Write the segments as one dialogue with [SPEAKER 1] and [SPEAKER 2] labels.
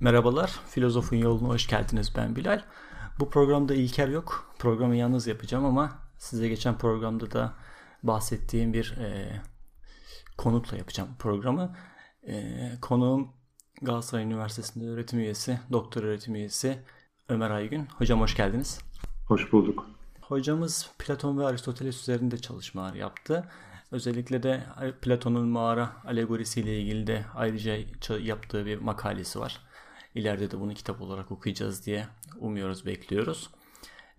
[SPEAKER 1] Merhabalar, Filozofun Yoluna hoş geldiniz. Ben Bilal. Bu programda İlker yok. Programı yalnız yapacağım ama size geçen programda da bahsettiğim bir e, konukla yapacağım programı. E, konuğum Galatasaray Üniversitesi'nde öğretim üyesi, doktor öğretim üyesi Ömer Aygün. Hocam hoş geldiniz.
[SPEAKER 2] Hoş bulduk.
[SPEAKER 1] Hocamız Platon ve Aristoteles üzerinde çalışmalar yaptı. Özellikle de Platon'un mağara alegorisiyle ilgili de ayrıca yaptığı bir makalesi var. İleride de bunu kitap olarak okuyacağız diye umuyoruz, bekliyoruz.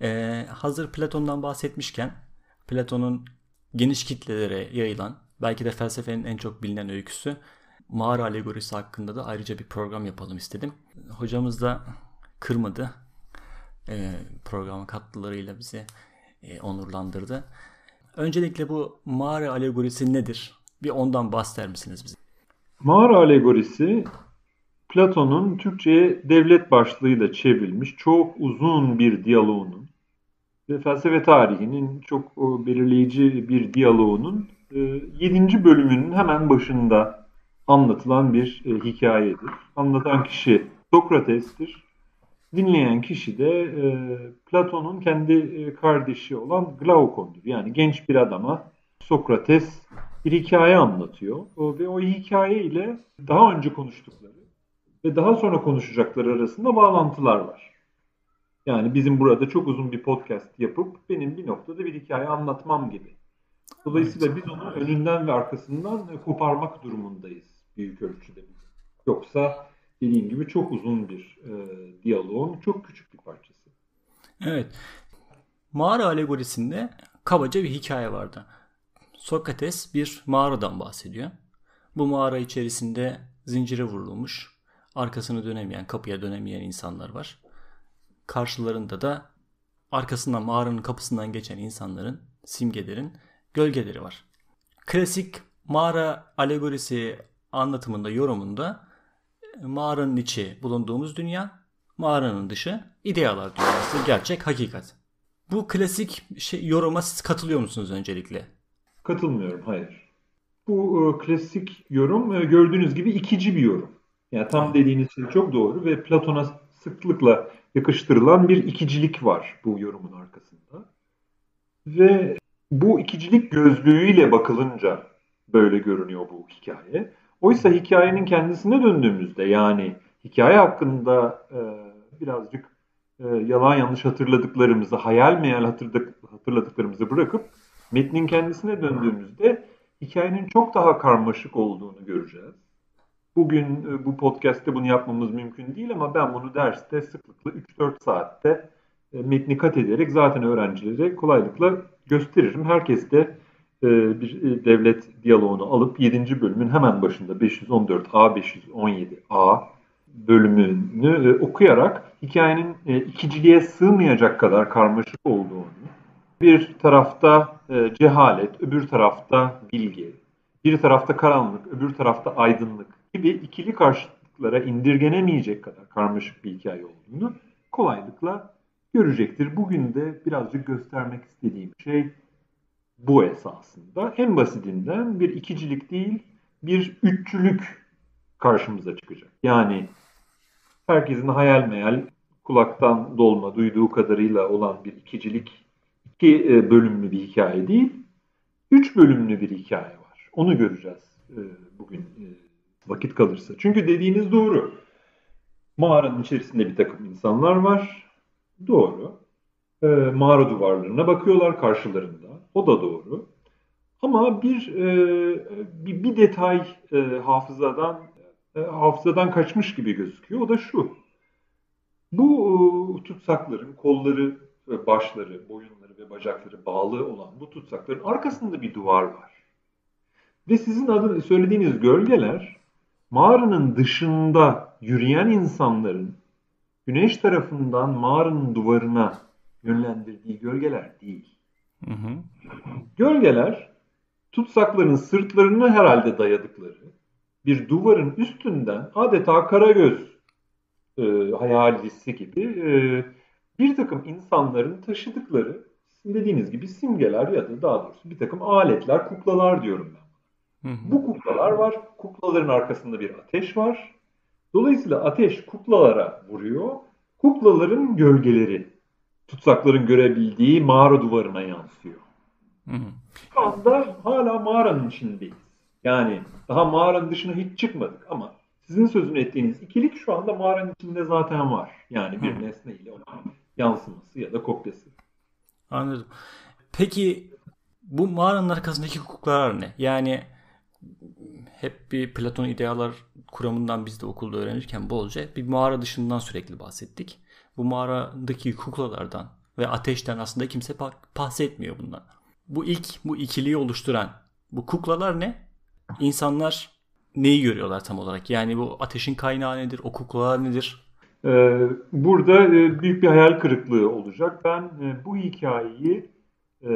[SPEAKER 1] Ee, hazır Platon'dan bahsetmişken Platon'un geniş kitlelere yayılan belki de felsefenin en çok bilinen öyküsü mağara alegorisi hakkında da ayrıca bir program yapalım istedim. Hocamız da kırmadı. Ee, programa katkılarıyla bizi e, onurlandırdı. Öncelikle bu mağara alegorisi nedir? Bir ondan bahseder misiniz bize?
[SPEAKER 2] Mağara alegorisi Platon'un Türkçe'ye devlet başlığıyla çevrilmiş çok uzun bir diyaloğunun ve felsefe tarihinin çok belirleyici bir diyaloğunun 7. E, bölümünün hemen başında anlatılan bir e, hikayedir. Anlatan kişi Sokrates'tir. Dinleyen kişi de e, Platon'un kendi kardeşi olan Glaukon'dur. Yani genç bir adama Sokrates bir hikaye anlatıyor ve o hikaye ile daha önce konuştukları ve daha sonra konuşacakları arasında bağlantılar var. Yani bizim burada çok uzun bir podcast yapıp benim bir noktada bir hikaye anlatmam gibi. Dolayısıyla biz onu önünden ve arkasından koparmak durumundayız büyük ölçüde. Yoksa dediğim gibi çok uzun bir e, diyaloğun çok küçük bir parçası.
[SPEAKER 1] Evet. Mağara alegorisinde kabaca bir hikaye vardı. Sokrates bir mağaradan bahsediyor. Bu mağara içerisinde zincire vurulmuş arkasını dönemeyen, kapıya dönemeyen insanlar var. Karşılarında da arkasından mağaranın kapısından geçen insanların, simgelerin gölgeleri var. Klasik mağara alegorisi anlatımında, yorumunda mağaranın içi bulunduğumuz dünya, mağaranın dışı idealar dünyası, gerçek, hakikat. Bu klasik şey, yoruma siz katılıyor musunuz öncelikle?
[SPEAKER 2] Katılmıyorum, hayır. Bu e, klasik yorum e, gördüğünüz gibi ikici bir yorum. Yani tam dediğiniz şey çok doğru ve Platon'a sıklıkla yakıştırılan bir ikicilik var bu yorumun arkasında. Ve bu ikicilik gözlüğüyle bakılınca böyle görünüyor bu hikaye. Oysa hikayenin kendisine döndüğümüzde yani hikaye hakkında e, birazcık e, yalan yanlış hatırladıklarımızı, hayal meyal hatırladık, hatırladıklarımızı bırakıp metnin kendisine döndüğümüzde hikayenin çok daha karmaşık olduğunu göreceğiz. Bugün e, bu podcast'te bunu yapmamız mümkün değil ama ben bunu derste sıklıkla 3-4 saatte e, metni kat ederek zaten öğrencilere kolaylıkla gösteririm. Herkes de e, bir devlet diyaloğunu alıp 7. bölümün hemen başında 514A, 517A bölümünü okuyarak hikayenin ikiciliğe sığmayacak kadar karmaşık olduğunu, bir tarafta cehalet, öbür tarafta bilgi, bir tarafta karanlık, öbür tarafta aydınlık gibi ikili karşıtlıklara indirgenemeyecek kadar karmaşık bir hikaye olduğunu kolaylıkla görecektir. Bugün de birazcık göstermek istediğim şey bu esasında. En basitinden bir ikicilik değil, bir üççülük karşımıza çıkacak. Yani herkesin hayal meyal kulaktan dolma duyduğu kadarıyla olan bir ikicilik iki e, bölümlü bir hikaye değil, üç bölümlü bir hikaye var. Onu göreceğiz e, bugün e, vakit kalırsa. Çünkü dediğiniz doğru. Mağaranın içerisinde bir takım insanlar var. Doğru. E, mağara duvarlarına bakıyorlar karşılarında. O da doğru. Ama bir e, bir, bir detay e, hafızadan e, hafızadan kaçmış gibi gözüküyor. O da şu. Bu e, tutsakların kolları, başları, boyunları ve bacakları bağlı olan bu tutsakların arkasında bir duvar var. Ve sizin adını söylediğiniz gölgeler mağaranın dışında yürüyen insanların güneş tarafından mağaranın duvarına yönlendirdiği gölgeler değil. Hı hı. Gölgeler tutsakların sırtlarını herhalde dayadıkları bir duvarın üstünden adeta karagöz e, hayalisi gibi e, bir takım insanların taşıdıkları dediğiniz gibi simgeler ya da daha doğrusu bir takım aletler, kuklalar diyorum ben. Hı hı. Bu kuklalar var. Kuklaların arkasında bir ateş var. Dolayısıyla ateş kuklalara vuruyor. Kuklaların gölgeleri tutsakların görebildiği mağara duvarına yansıyor. Hı hı. Şu anda hala mağaranın içindeyiz. Yani daha mağaranın dışına hiç çıkmadık ama sizin sözünü ettiğiniz ikilik şu anda mağaranın içinde zaten var. Yani bir nesne ile onun yansıması ya da kopyası.
[SPEAKER 1] Anladım. Peki bu mağaranın arkasındaki hukuklar ne? Yani hep bir Platon idealar kuramından biz de okulda öğrenirken bolca bir mağara dışından sürekli bahsettik. Bu mağaradaki kuklalardan ve ateşten aslında kimse bahsetmiyor bundan. Bu ilk bu ikiliyi oluşturan bu kuklalar ne? İnsanlar neyi görüyorlar tam olarak? Yani bu ateşin kaynağı nedir? O kuklalar nedir?
[SPEAKER 2] Ee, burada e, büyük bir hayal kırıklığı olacak. Ben e, bu hikayeyi, e,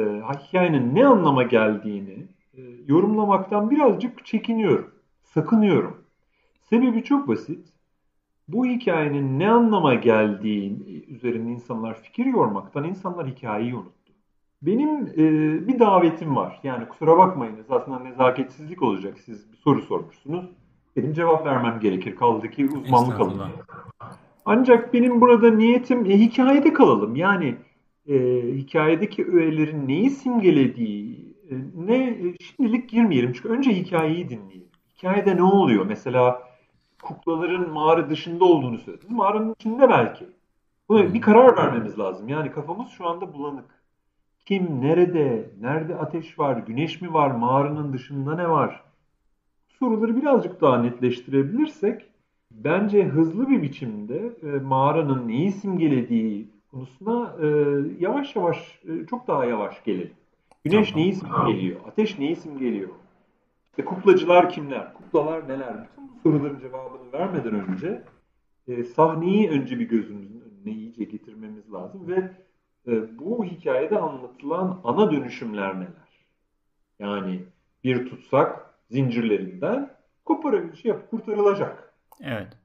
[SPEAKER 2] hikayenin ne anlama geldiğini yorumlamaktan birazcık çekiniyorum, sakınıyorum. Sebebi çok basit. Bu hikayenin ne anlama geldiği üzerinde insanlar fikir yormaktan insanlar hikayeyi unuttu. Benim e, bir davetim var. Yani kusura bakmayınız aslında nezaketsizlik olacak. Siz bir soru sormuşsunuz. Benim cevap vermem gerekir. Kaldı ki uzmanlık alanı. Ancak benim burada niyetim e, hikayede kalalım. Yani e, hikayedeki öğelerin neyi simgelediği e, ne e, şimdilik girmeyelim. Çünkü önce hikayeyi dinleyelim. Hikayede ne oluyor? Mesela kuklaların mağara dışında olduğunu söylediniz. Mağaranın içinde belki. Buna bir karar vermemiz lazım. Yani kafamız şu anda bulanık. Kim, nerede, nerede ateş var, güneş mi var, mağaranın dışında ne var? Soruları birazcık daha netleştirebilirsek bence hızlı bir biçimde e, mağaranın neyi simgelediği konusuna e, yavaş yavaş, e, çok daha yavaş gelelim. Güneş neyi simgeliyor, ateş neyi simgeliyor? İşte kuklacılar kimler, kuklalar neler? Bütün bu soruların cevabını vermeden önce e, sahneyi önce bir gözümüzün önüne iyice getirmemiz lazım ve e, bu hikayede anlatılan ana dönüşümler neler? Yani bir tutsak zincirlerinden şey yap, kurtarılacak.
[SPEAKER 1] Evet.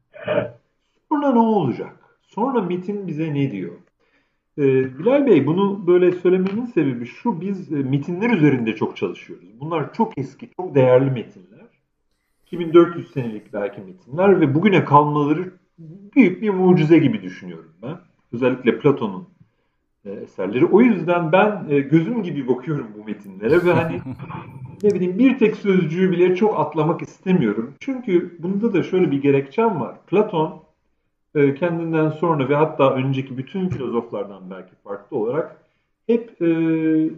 [SPEAKER 2] Sonra ne olacak? Sonra metin bize ne diyor? Ee, Bilal Bey bunu böyle söylememin sebebi şu, biz e, metinler üzerinde çok çalışıyoruz. Bunlar çok eski, çok değerli metinler. 2400 senelik belki metinler ve bugüne kalmaları büyük bir mucize gibi düşünüyorum ben. Özellikle Platon'un e, eserleri. O yüzden ben e, gözüm gibi bakıyorum bu metinlere ve hani ne bileyim bir tek sözcüğü bile çok atlamak istemiyorum. Çünkü bunda da şöyle bir gerekçem var. Platon e, kendinden sonra ve hatta önceki bütün filozoflardan belki farklı olarak hep e,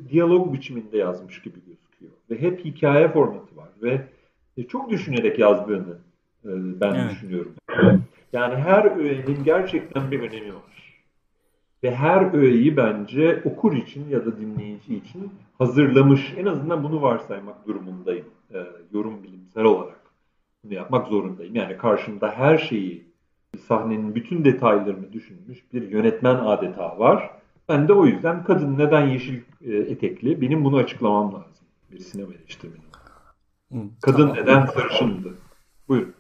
[SPEAKER 2] diyalog biçiminde yazmış gibi gözüküyor. Ve hep hikaye formatı var ve e, çok düşünerek yazdığını e, ben evet. düşünüyorum. Yani her öğenin gerçekten bir önemi var. Ve her öğeyi bence okur için ya da dinleyici için hazırlamış. En azından bunu varsaymak durumundayım. E, yorum bilimsel olarak bunu yapmak zorundayım. Yani karşımda her şeyi sahnenin bütün detaylarını düşünmüş bir yönetmen adeta var. Ben de o yüzden kadın neden yeşil e, etekli benim bunu açıklamam lazım bir sinema eleştirmeni. Kadın tamam. neden sarışındı? Buyurun.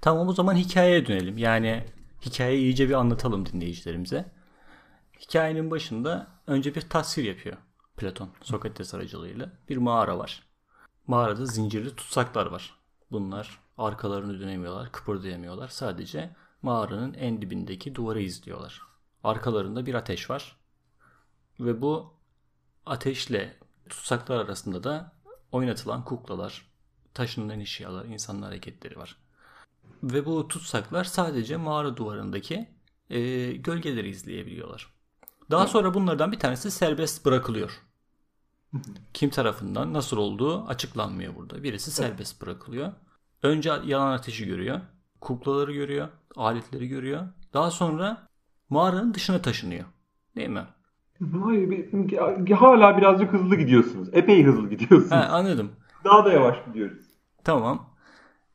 [SPEAKER 1] Tamam o zaman hikayeye dönelim. Yani hikayeyi iyice bir anlatalım dinleyicilerimize. Hikayenin başında önce bir tasvir yapıyor Platon Sokrates aracılığıyla. Bir mağara var. Mağarada zincirli tutsaklar var. Bunlar arkalarını dönemiyorlar, kıpırdayamıyorlar. Sadece mağaranın en dibindeki duvarı izliyorlar. Arkalarında bir ateş var. Ve bu ateşle tutsaklar arasında da oynatılan kuklalar, taşınan eşyalar, insanlar hareketleri var. Ve bu tutsaklar sadece mağara duvarındaki e, gölgeleri izleyebiliyorlar. Daha sonra bunlardan bir tanesi serbest bırakılıyor. Kim tarafından nasıl olduğu açıklanmıyor burada. Birisi serbest bırakılıyor. Önce yalan ateşi görüyor. Kuklaları görüyor aletleri görüyor. Daha sonra mağaranın dışına taşınıyor. Değil mi?
[SPEAKER 2] Hayır, hala birazcık hızlı gidiyorsunuz. Epey hızlı gidiyorsunuz.
[SPEAKER 1] Ha, anladım.
[SPEAKER 2] Daha da yavaş gidiyoruz.
[SPEAKER 1] Tamam.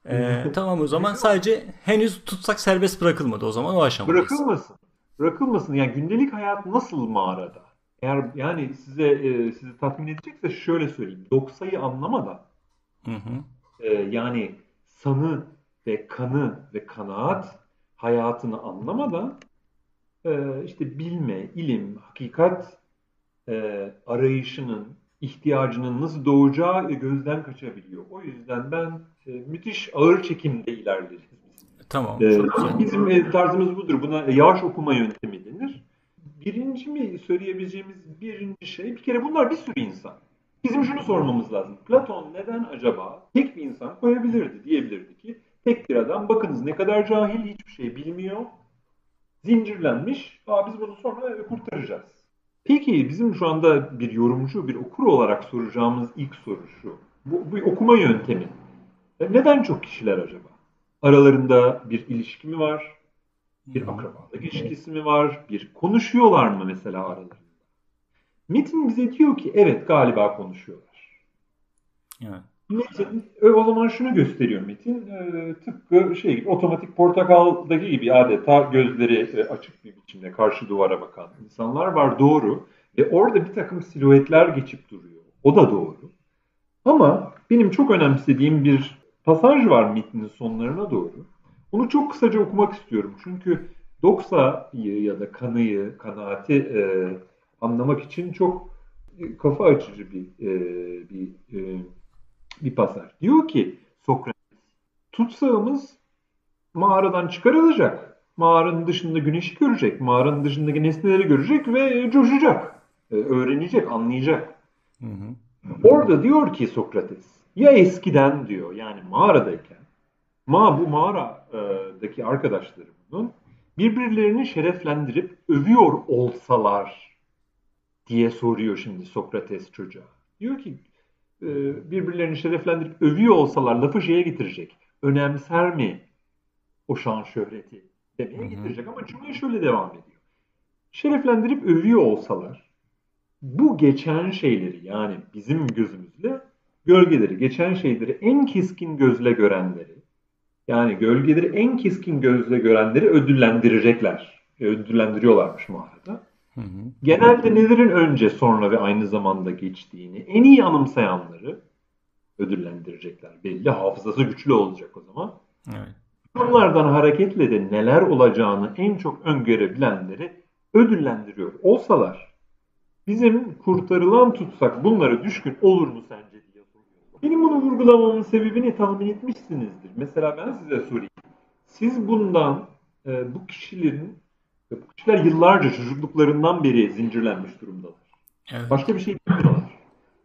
[SPEAKER 1] Ee, tamam o zaman sadece henüz tutsak serbest bırakılmadı o zaman o aşamadayız.
[SPEAKER 2] Bırakılmasın. Bırakılmasın. Yani gündelik hayat nasıl mağarada? Eğer yani size e, sizi tatmin edecekse şöyle söyleyeyim. Doksayı anlamadan hı hı. E, yani sanı ve kanı ve kanaat hayatını anlamadan e, işte bilme, ilim, hakikat e, arayışının, ihtiyacının nasıl doğacağı gözden kaçabiliyor. O yüzden ben e, müthiş ağır çekimde ilerleriz.
[SPEAKER 1] Tamam.
[SPEAKER 2] Ee, bizim e, tarzımız budur. Buna yavaş okuma yöntemi denir. Birinci mi söyleyebileceğimiz birinci şey bir kere bunlar bir sürü insan. Bizim şunu sormamız lazım. Platon neden acaba tek bir insan koyabilirdi? Diyebilirdi ki tek bir adam bakınız ne kadar cahil hiçbir şey bilmiyor. Zincirlenmiş. Aa, biz bunu sonra kurtaracağız. Peki bizim şu anda bir yorumcu, bir okur olarak soracağımız ilk soru şu. Bu, bu okuma yöntemi. E, neden çok kişiler acaba? Aralarında bir ilişki mi var? Bir akrabalık ilişkisi mi var? Bir konuşuyorlar mı mesela aralarında? Metin bize diyor ki evet galiba konuşuyorlar.
[SPEAKER 1] Evet.
[SPEAKER 2] Metin e, o zaman şunu gösteriyor Metin. E, tıpkı şey gibi otomatik portakaldaki gibi adeta gözleri e, açık bir biçimde karşı duvara bakan insanlar var doğru. Ve orada bir takım siluetler geçip duruyor. O da doğru. Ama benim çok önemsediğim bir pasaj var metnin sonlarına doğru. Onu çok kısaca okumak istiyorum. Çünkü doksayı ya da kanıyı, kanaati e, anlamak için çok kafa açıcı bir e, bir e, bir pasaj. Diyor ki Sokrates, tutsağımız mağaradan çıkarılacak. Mağaranın dışında güneşi görecek, mağaranın dışındaki nesneleri görecek ve coşacak. E, öğrenecek, anlayacak. Hı hı. Orada diyor ki Sokrates, ya eskiden diyor yani mağaradayken, ma bu mağaradaki arkadaşlarımın birbirlerini şereflendirip övüyor olsalar diye soruyor şimdi Sokrates çocuğa. Diyor ki birbirlerini şereflendirip övüyor olsalar lafı şeye getirecek. Önemser mi o şan şöhreti demeye getirecek ama cümle şöyle devam ediyor. Şereflendirip övüyor olsalar bu geçen şeyleri yani bizim gözümüzle gölgeleri, geçen şeyleri en keskin gözle görenleri yani gölgeleri en keskin gözle görenleri ödüllendirecekler. Ödüllendiriyorlarmış mağarada. Hı hı. Genelde nelerin önce sonra ve aynı zamanda geçtiğini en iyi anımsayanları ödüllendirecekler. Belli hafızası güçlü olacak o zaman. Evet. Onlardan hareketle de neler olacağını en çok öngörebilenleri ödüllendiriyor. Olsalar bizim kurtarılan tutsak bunlara düşkün olur mu sence diye soruyor. Benim bunu vurgulamamın sebebini tahmin etmişsinizdir. Mesela ben size sorayım. Siz bundan e, bu kişilerin bu kişiler yıllarca çocukluklarından beri zincirlenmiş durumdalar. Evet. Başka bir şey bilmiyorlar.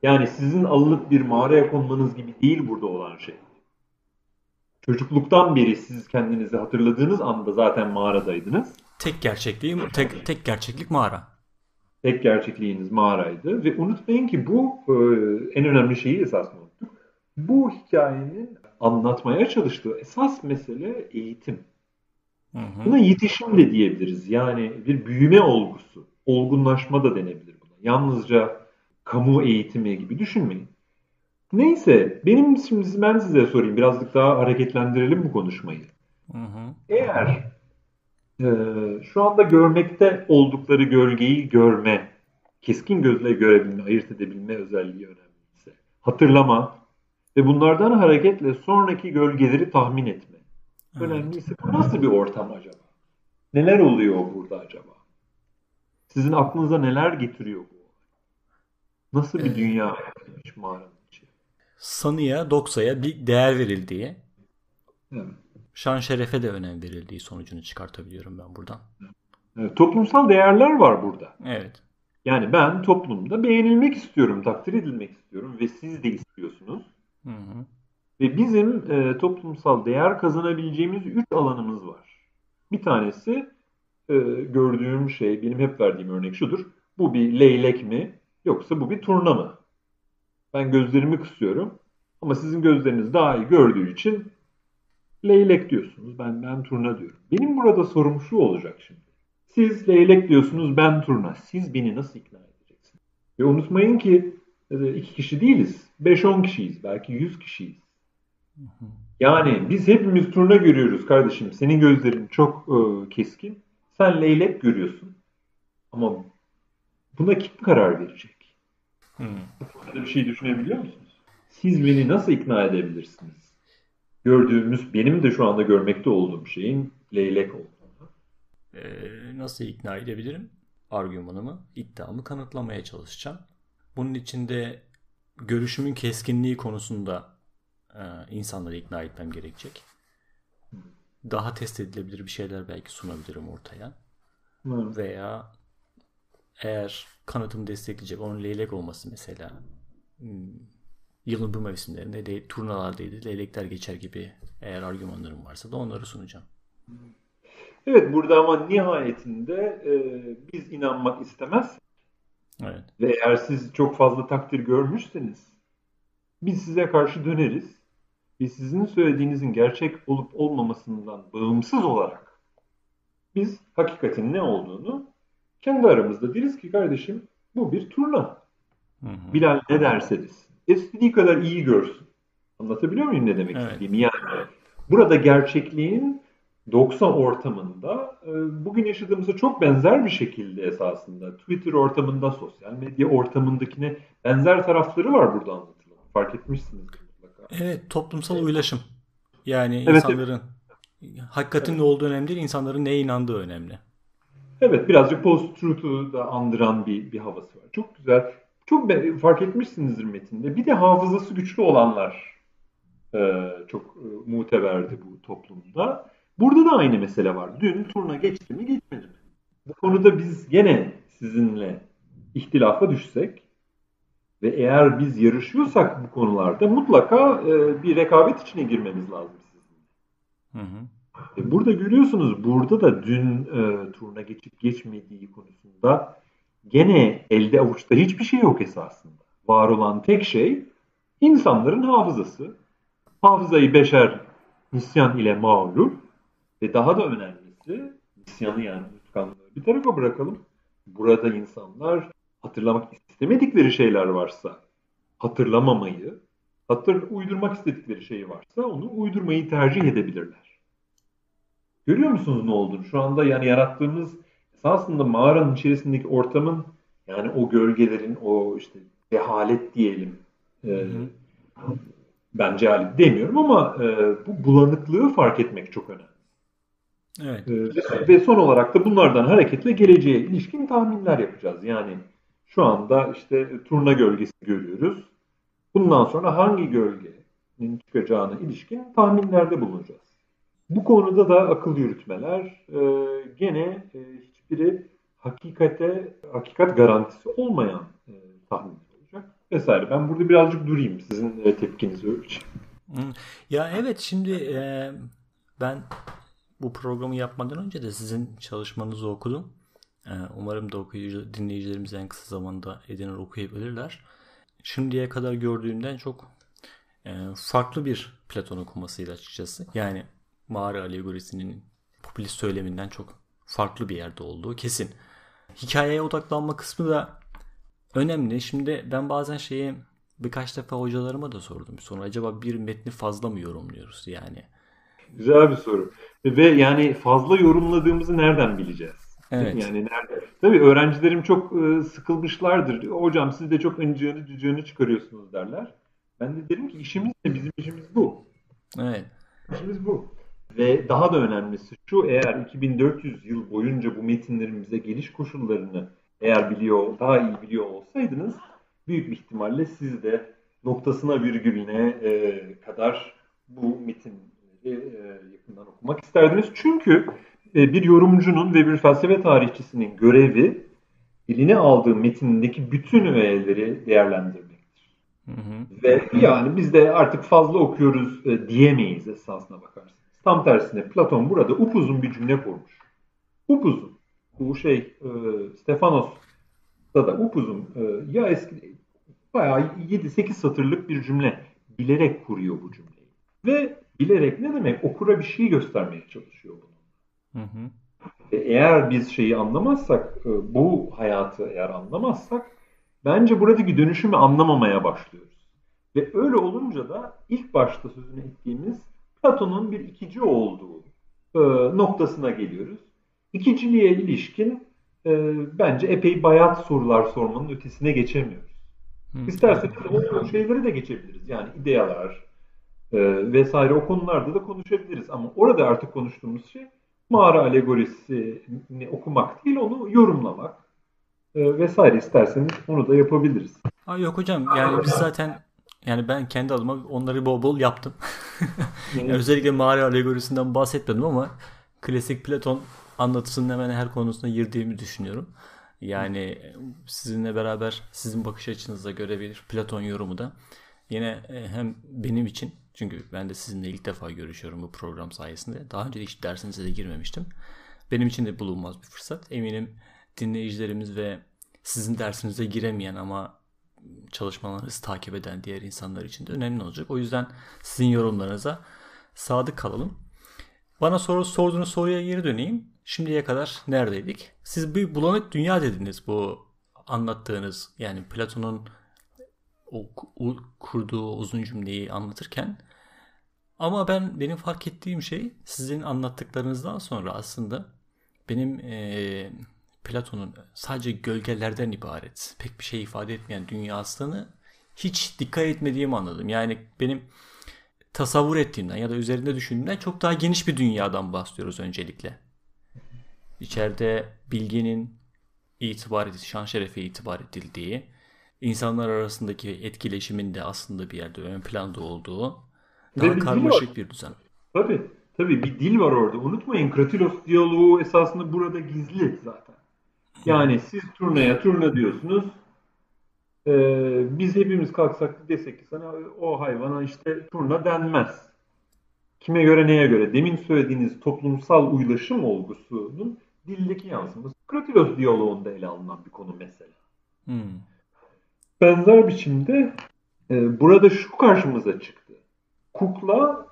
[SPEAKER 2] Yani sizin alınıp bir mağaraya konmanız gibi değil burada olan şey. Çocukluktan beri siz kendinizi hatırladığınız anda zaten mağaradaydınız.
[SPEAKER 1] Tek gerçekliğim, tek, tek gerçeklik mağara.
[SPEAKER 2] Tek gerçekliğiniz mağaraydı ve unutmayın ki bu e, en önemli şeyi esas unuttuk. Bu hikayenin anlatmaya çalıştığı esas mesele eğitim. Hı hı. Buna yetişim de diyebiliriz. Yani bir büyüme olgusu, olgunlaşma da denebilir buna. Yalnızca kamu eğitimi gibi düşünmeyin. Neyse benim şimdi ben size sorayım birazcık daha hareketlendirelim bu konuşmayı. Hı hı. Eğer e, şu anda görmekte oldukları gölgeyi görme, keskin gözle görebilme, ayırt edebilme özelliği önemliyse, hatırlama ve bunlardan hareketle sonraki gölgeleri tahmin etme. Evet. Önemliyse bu nasıl bir ortam acaba? Neler oluyor burada acaba? Sizin aklınıza neler getiriyor bu? Nasıl bir ee, dünya yapmış mağaranın içi?
[SPEAKER 1] Sanıya, doksaya bir değer verildiği, evet. şan şerefe de önem verildiği sonucunu çıkartabiliyorum ben buradan.
[SPEAKER 2] Evet, toplumsal değerler var burada.
[SPEAKER 1] Evet.
[SPEAKER 2] Yani ben toplumda beğenilmek istiyorum, takdir edilmek istiyorum ve siz de istiyorsunuz. Hı hı. Ve bizim e, toplumsal değer kazanabileceğimiz üç alanımız var. Bir tanesi e, gördüğüm şey, benim hep verdiğim örnek şudur. Bu bir leylek mi yoksa bu bir turna mı? Ben gözlerimi kısıyorum ama sizin gözleriniz daha iyi gördüğü için leylek diyorsunuz. Ben ben turna diyorum. Benim burada sorum şu olacak şimdi. Siz leylek diyorsunuz, ben turna. Siz beni nasıl ikna edeceksiniz? Ve unutmayın ki e, iki kişi değiliz. 5-10 kişiyiz. Belki 100 kişiyiz. Yani biz hepimiz turna görüyoruz kardeşim. Senin gözlerin çok e, keskin. Sen leylek görüyorsun. Ama buna kim karar verecek? Hmm. bir şey düşünebiliyor musunuz? Siz beni nasıl ikna edebilirsiniz? Gördüğümüz, benim de şu anda görmekte olduğum şeyin leylek olduğunu.
[SPEAKER 1] Ee, nasıl ikna edebilirim? Argümanımı, iddiamı kanıtlamaya çalışacağım. Bunun içinde görüşümün keskinliği konusunda insanları ikna etmem gerekecek. daha test edilebilir bir şeyler belki sunabilirim ortaya.
[SPEAKER 2] Hı.
[SPEAKER 1] Veya eğer kanıtımı destekleyecek onun leylek olması mesela hmm, yılın bu mevsimlerinde de, turnalardaydı leylekler geçer gibi eğer argümanlarım varsa da onları sunacağım.
[SPEAKER 2] Evet burada ama nihayetinde e, biz inanmak istemez.
[SPEAKER 1] Evet.
[SPEAKER 2] Ve eğer siz çok fazla takdir görmüşseniz biz size karşı döneriz. Biz sizin söylediğinizin gerçek olup olmamasından bağımsız olarak biz hakikatin ne olduğunu kendi aramızda deriz ki kardeşim bu bir turna.
[SPEAKER 1] Hı hı.
[SPEAKER 2] Bilal ne derse desin. İstediği kadar iyi görsün. Anlatabiliyor muyum ne demek
[SPEAKER 1] Evet.
[SPEAKER 2] istediğimi? Yani burada gerçekliğin 90 ortamında e, bugün yaşadığımızda çok benzer bir şekilde esasında Twitter ortamında, sosyal medya ortamındakine benzer tarafları var burada anlatılan. Fark etmişsiniz.
[SPEAKER 1] Evet toplumsal uylaşım. Yani
[SPEAKER 2] Evet,
[SPEAKER 1] insanların hakikatin ne olduğu önemli değil, insanların neye inandığı önemli.
[SPEAKER 2] Evet birazcık post-truth'u da andıran bir, bir havası var. Çok güzel. Çok fark etmişsinizdir metinde. Bir de hafızası güçlü olanlar e, çok e, muteberdi bu toplumda. Burada da aynı mesele var. Dün turna geçti mi geçmedi mi? Bu konuda biz gene sizinle ihtilafa düşsek ve eğer biz yarışıyorsak bu konularda mutlaka e, bir rekabet içine girmemiz lazım sizinle.
[SPEAKER 1] Hı hı.
[SPEAKER 2] E, Burada görüyorsunuz burada da dün e, turuna geçip geçmediği konusunda gene elde avuçta hiçbir şey yok esasında. Var olan tek şey insanların hafızası. Hafızayı beşer nisyan ile mağlup ve daha da önemlisi nisyanı yani unutkanlığı bir tarafa bırakalım. Burada insanlar hatırlamak istemedikleri şeyler varsa hatırlamamayı, hatır uydurmak istedikleri şey varsa onu uydurmayı tercih edebilirler. Görüyor musunuz ne olduğunu? Şu anda yani yarattığımız esasında mağaranın içerisindeki ortamın yani o gölgelerin o işte cehalet diyelim. Ee, ben cehalet demiyorum ama e, bu bulanıklığı fark etmek çok önemli.
[SPEAKER 1] Evet.
[SPEAKER 2] Ee, ve son olarak da bunlardan hareketle geleceğe ilişkin tahminler yapacağız. Yani şu anda işte turna gölgesi görüyoruz. Bundan sonra hangi gölgenin çıkacağına ilişkin tahminlerde bulunacağız. Bu konuda da akıl yürütmeler e, gene e, hiçbiri hakikate, hakikat garantisi olmayan e, tahmin olacak vesaire. Ben burada birazcık durayım sizin e, tepkinizi ölçeyim.
[SPEAKER 1] Ya evet şimdi e, ben bu programı yapmadan önce de sizin çalışmanızı okudum. E, umarım da okuyucu dinleyicilerimiz en kısa zamanda edinir okuyabilirler. Şimdiye kadar gördüğümden çok e, farklı bir Platon okumasıyla açıkçası. Yani mağara alegorisinin popülist söyleminden çok farklı bir yerde olduğu kesin. Hikayeye odaklanma kısmı da önemli. Şimdi ben bazen şeyi birkaç defa hocalarıma da sordum. Sonra acaba bir metni fazla mı yorumluyoruz yani?
[SPEAKER 2] Güzel bir soru. Ve yani fazla yorumladığımızı nereden bileceğiz?
[SPEAKER 1] Evet.
[SPEAKER 2] Yani nerede? Tabii öğrencilerim çok e, sıkılmışlardır. Hocam siz de çok öncığını cücüğünü çıkarıyorsunuz derler. Ben de derim ki işimiz ne? Bizim işimiz bu.
[SPEAKER 1] Evet.
[SPEAKER 2] İşimiz bu. Ve daha da önemlisi şu eğer 2400 yıl boyunca bu metinlerin bize geliş koşullarını eğer biliyor, daha iyi biliyor olsaydınız büyük bir ihtimalle siz de noktasına virgülüne e, kadar bu metinleri e, yakından okumak isterdiniz. Çünkü bir yorumcunun ve bir felsefe tarihçisinin görevi eline aldığı metindeki bütün öğeleri değerlendirmektir.
[SPEAKER 1] Hı hı.
[SPEAKER 2] Ve yani biz de artık fazla okuyoruz e, diyemeyiz esasına bakarsanız. Tam tersine Platon burada upuzun bir cümle kurmuş. Upuzun. Bu şey e, Stefanos'ta da upuzun e, ya eski bayağı 7-8 satırlık bir cümle bilerek kuruyor bu cümleyi. Ve bilerek ne demek? Okura bir şey göstermeye çalışıyor bunu.
[SPEAKER 1] Hı hı.
[SPEAKER 2] Ve eğer biz şeyi anlamazsak, e, bu hayatı eğer anlamazsak bence buradaki dönüşümü anlamamaya başlıyoruz. Ve öyle olunca da ilk başta sözünü ettiğimiz Platon'un bir ikici olduğu e, noktasına geliyoruz. İkiciliğe ilişkin e, bence epey bayat sorular sormanın ötesine geçemiyoruz.
[SPEAKER 1] Hı.
[SPEAKER 2] İsterseniz o şeyleri de geçebiliriz. Yani idealar e, vesaire o konularda da konuşabiliriz. Ama orada artık konuştuğumuz şey mağara alegorisini okumak değil, onu yorumlamak e, vesaire isterseniz onu da yapabiliriz.
[SPEAKER 1] Aa, yok hocam yani biz zaten yani ben kendi adıma onları bol bol yaptım. yani özellikle mağara alegorisinden bahsetmedim ama klasik Platon anlatısının hemen her konusuna girdiğimi düşünüyorum. Yani sizinle beraber sizin bakış açınıza göre bir Platon yorumu da yine e, hem benim için çünkü ben de sizinle ilk defa görüşüyorum bu program sayesinde. Daha önce hiç dersinize de girmemiştim. Benim için de bulunmaz bir fırsat. Eminim dinleyicilerimiz ve sizin dersinize giremeyen ama çalışmalarınızı takip eden diğer insanlar için de önemli olacak. O yüzden sizin yorumlarınıza sadık kalalım. Bana soru sorduğunuz soruya geri döneyim. Şimdiye kadar neredeydik? Siz bir bulanık dünya dediniz bu anlattığınız yani Platon'un o kurduğu uzun cümleyi anlatırken. Ama ben benim fark ettiğim şey sizin anlattıklarınızdan sonra aslında benim e, Platon'un sadece gölgelerden ibaret, pek bir şey ifade etmeyen dünyasını hiç dikkat etmediğimi anladım. Yani benim tasavvur ettiğimden ya da üzerinde düşündüğümden çok daha geniş bir dünyadan bahsediyoruz öncelikle. İçeride bilginin itibar edildiği, şan şerefe itibar edildiği, insanlar arasındaki etkileşimin de aslında bir yerde ön planda olduğu daha bir karmaşık bir düzen.
[SPEAKER 2] Tabii, tabii bir dil var orada. Unutmayın Kratilos diyaloğu esasında burada gizli zaten. Yani siz turnaya turna diyorsunuz. Ee, biz hepimiz kalksak desek ki sana o hayvana işte turna denmez. Kime göre neye göre? Demin söylediğiniz toplumsal uylaşım olgusunun dildeki yansıması Kratilos diyaloğunda ele alınan bir konu mesela. Hmm. Benzer biçimde e, burada şu karşımıza çıktı. Kukla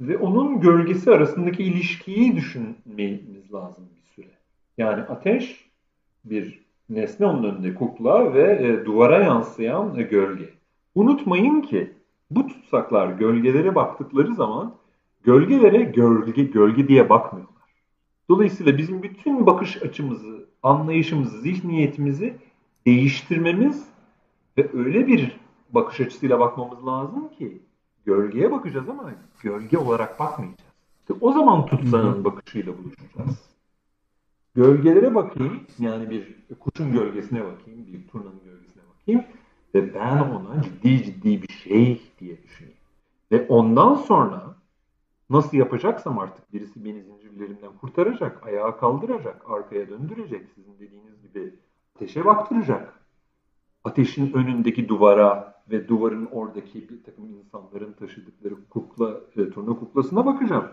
[SPEAKER 2] ve onun gölgesi arasındaki ilişkiyi düşünmemiz lazım bir süre. Yani ateş bir nesne onun önünde kukla ve e, duvara yansıyan e, gölge. Unutmayın ki bu tutsaklar gölgelere baktıkları zaman gölgelere gölge, gölge diye bakmıyorlar. Dolayısıyla bizim bütün bakış açımızı, anlayışımızı, zihniyetimizi değiştirmemiz ve öyle bir bakış açısıyla bakmamız lazım ki gölgeye bakacağız ama gölge olarak bakmayacağız. İşte o zaman tutsağın bakışıyla buluşacağız. Gölgelere bakayım, yani bir kuşun gölgesine bakayım, bir turnanın gölgesine bakayım ve ben ona ciddi ciddi bir şey diye düşüneyim. Ve ondan sonra nasıl yapacaksam artık birisi beni zincirlerimden kurtaracak, ayağa kaldıracak, arkaya döndürecek, sizin dediğiniz gibi ateşe baktıracak. Ateşin önündeki duvara ve duvarın oradaki bir takım insanların taşıdıkları kukla, e, turna kuklasına bakacağım.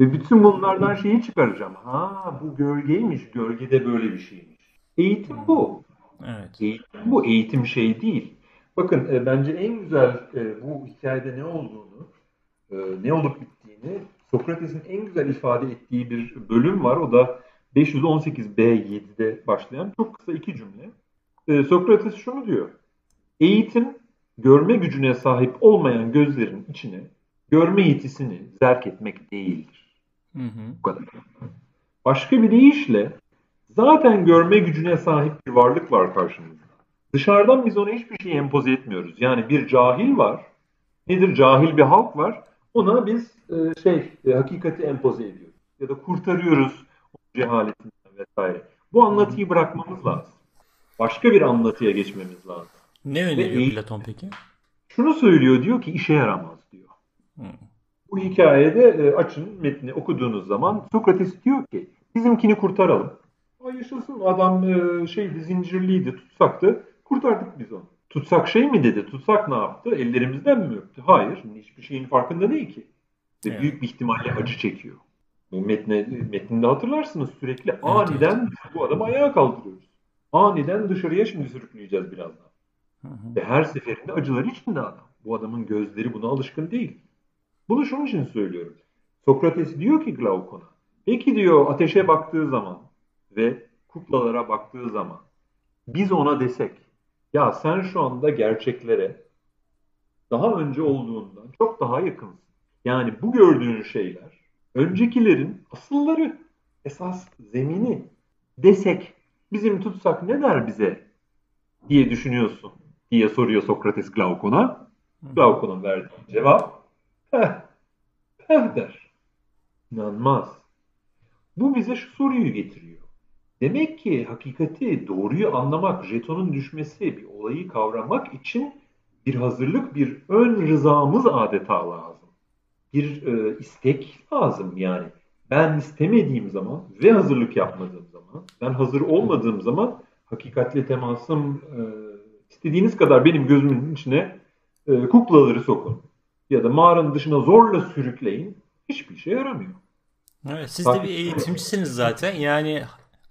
[SPEAKER 2] Ve bütün bunlardan şeyi çıkaracağım. Ha bu gölgeymiş, gölgede böyle bir şeymiş. Eğitim bu. Evet. Eğitim bu, eğitim şey değil. Bakın e, bence en güzel e, bu hikayede ne olduğunu, e, ne olup bittiğini Sokrates'in en güzel ifade ettiği bir bölüm var. O da 518b7'de başlayan çok kısa iki cümle. E, Sokrates şunu diyor. Eğitim görme gücüne sahip olmayan gözlerin içine görme yetisini zerk etmek değildir. Hı hı. Bu kadar. Başka bir deyişle zaten görme gücüne sahip bir varlık var karşımızda. Dışarıdan biz ona hiçbir şey empoze etmiyoruz. Yani bir cahil var. Nedir? Cahil bir halk var. Ona biz e, şey e, hakikati empoze ediyoruz. Ya da kurtarıyoruz cehaletinden vesaire. Bu anlatıyı bırakmamız lazım. Başka bir anlatıya geçmemiz lazım.
[SPEAKER 1] Ne öneriyor Platon peki?
[SPEAKER 2] Şunu söylüyor diyor ki işe yaramaz diyor. Hmm. Bu hikayede e, açın metni okuduğunuz zaman Sokrates diyor ki bizimkini kurtaralım. Ay yaşasın adam e, şeydi zincirliydi tutsaktı kurtardık biz onu. Tutsak şey mi dedi? Tutsak ne yaptı? Ellerimizden mi öptü? Hayır. Hiçbir şeyin farkında değil ki. Ve evet. büyük bir ihtimalle acı çekiyor. Metne, metninde hatırlarsınız sürekli evet, aniden evet. bu adamı ayağa kaldırıyoruz. Aniden dışarıya şimdi sürükleyeceğiz birazdan. Ve her seferinde acılar içinde adam. Bu adamın gözleri buna alışkın değil. Bunu şunun için söylüyorum. Sokrates diyor ki Glaukon'a, peki diyor ateşe baktığı zaman ve kuklalara baktığı zaman biz ona desek, ya sen şu anda gerçeklere daha önce olduğundan çok daha yakınsın. Yani bu gördüğün şeyler öncekilerin asılları, esas zemini desek, bizim tutsak ne der bize diye düşünüyorsun diye soruyor Sokrates Glaukon'a. Glaukon'un verdiği cevap Heh, heh der. İnanmaz. Bu bize şu soruyu getiriyor. Demek ki hakikati, doğruyu anlamak, jetonun düşmesi, bir olayı kavramak için bir hazırlık, bir ön rızamız adeta lazım. bir e, istek lazım yani. Ben istemediğim zaman ve hazırlık yapmadığım zaman, ben hazır olmadığım zaman hakikatle temasım e, istediğiniz kadar benim gözümün içine e, kuklaları sokun. Ya da mağaranın dışına zorla sürükleyin. Hiçbir şey yaramıyor.
[SPEAKER 1] Evet, siz de bir eğitimcisiniz zaten. Yani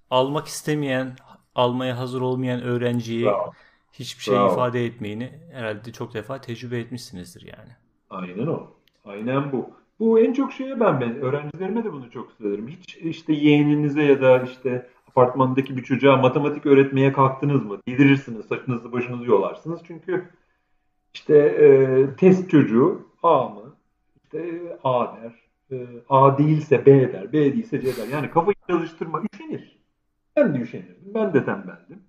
[SPEAKER 1] almak istemeyen, almaya hazır olmayan öğrenciyi Bravo. hiçbir şey Bravo. ifade etmeyini herhalde çok defa tecrübe etmişsinizdir yani.
[SPEAKER 2] Aynen o. Aynen bu. Bu en çok şeye ben ben öğrencilerime de bunu çok söylerim. Hiç işte yeğeninize ya da işte apartmandaki bir çocuğa matematik öğretmeye kalktınız mı? Yedirirsiniz, saçınızı başınızı yolarsınız. Çünkü işte e, test çocuğu A mı? İşte A der. E, A değilse B der. B değilse C der. Yani kafayı çalıştırma üşenir. Ben de üşenirdim. Ben de tembeldim.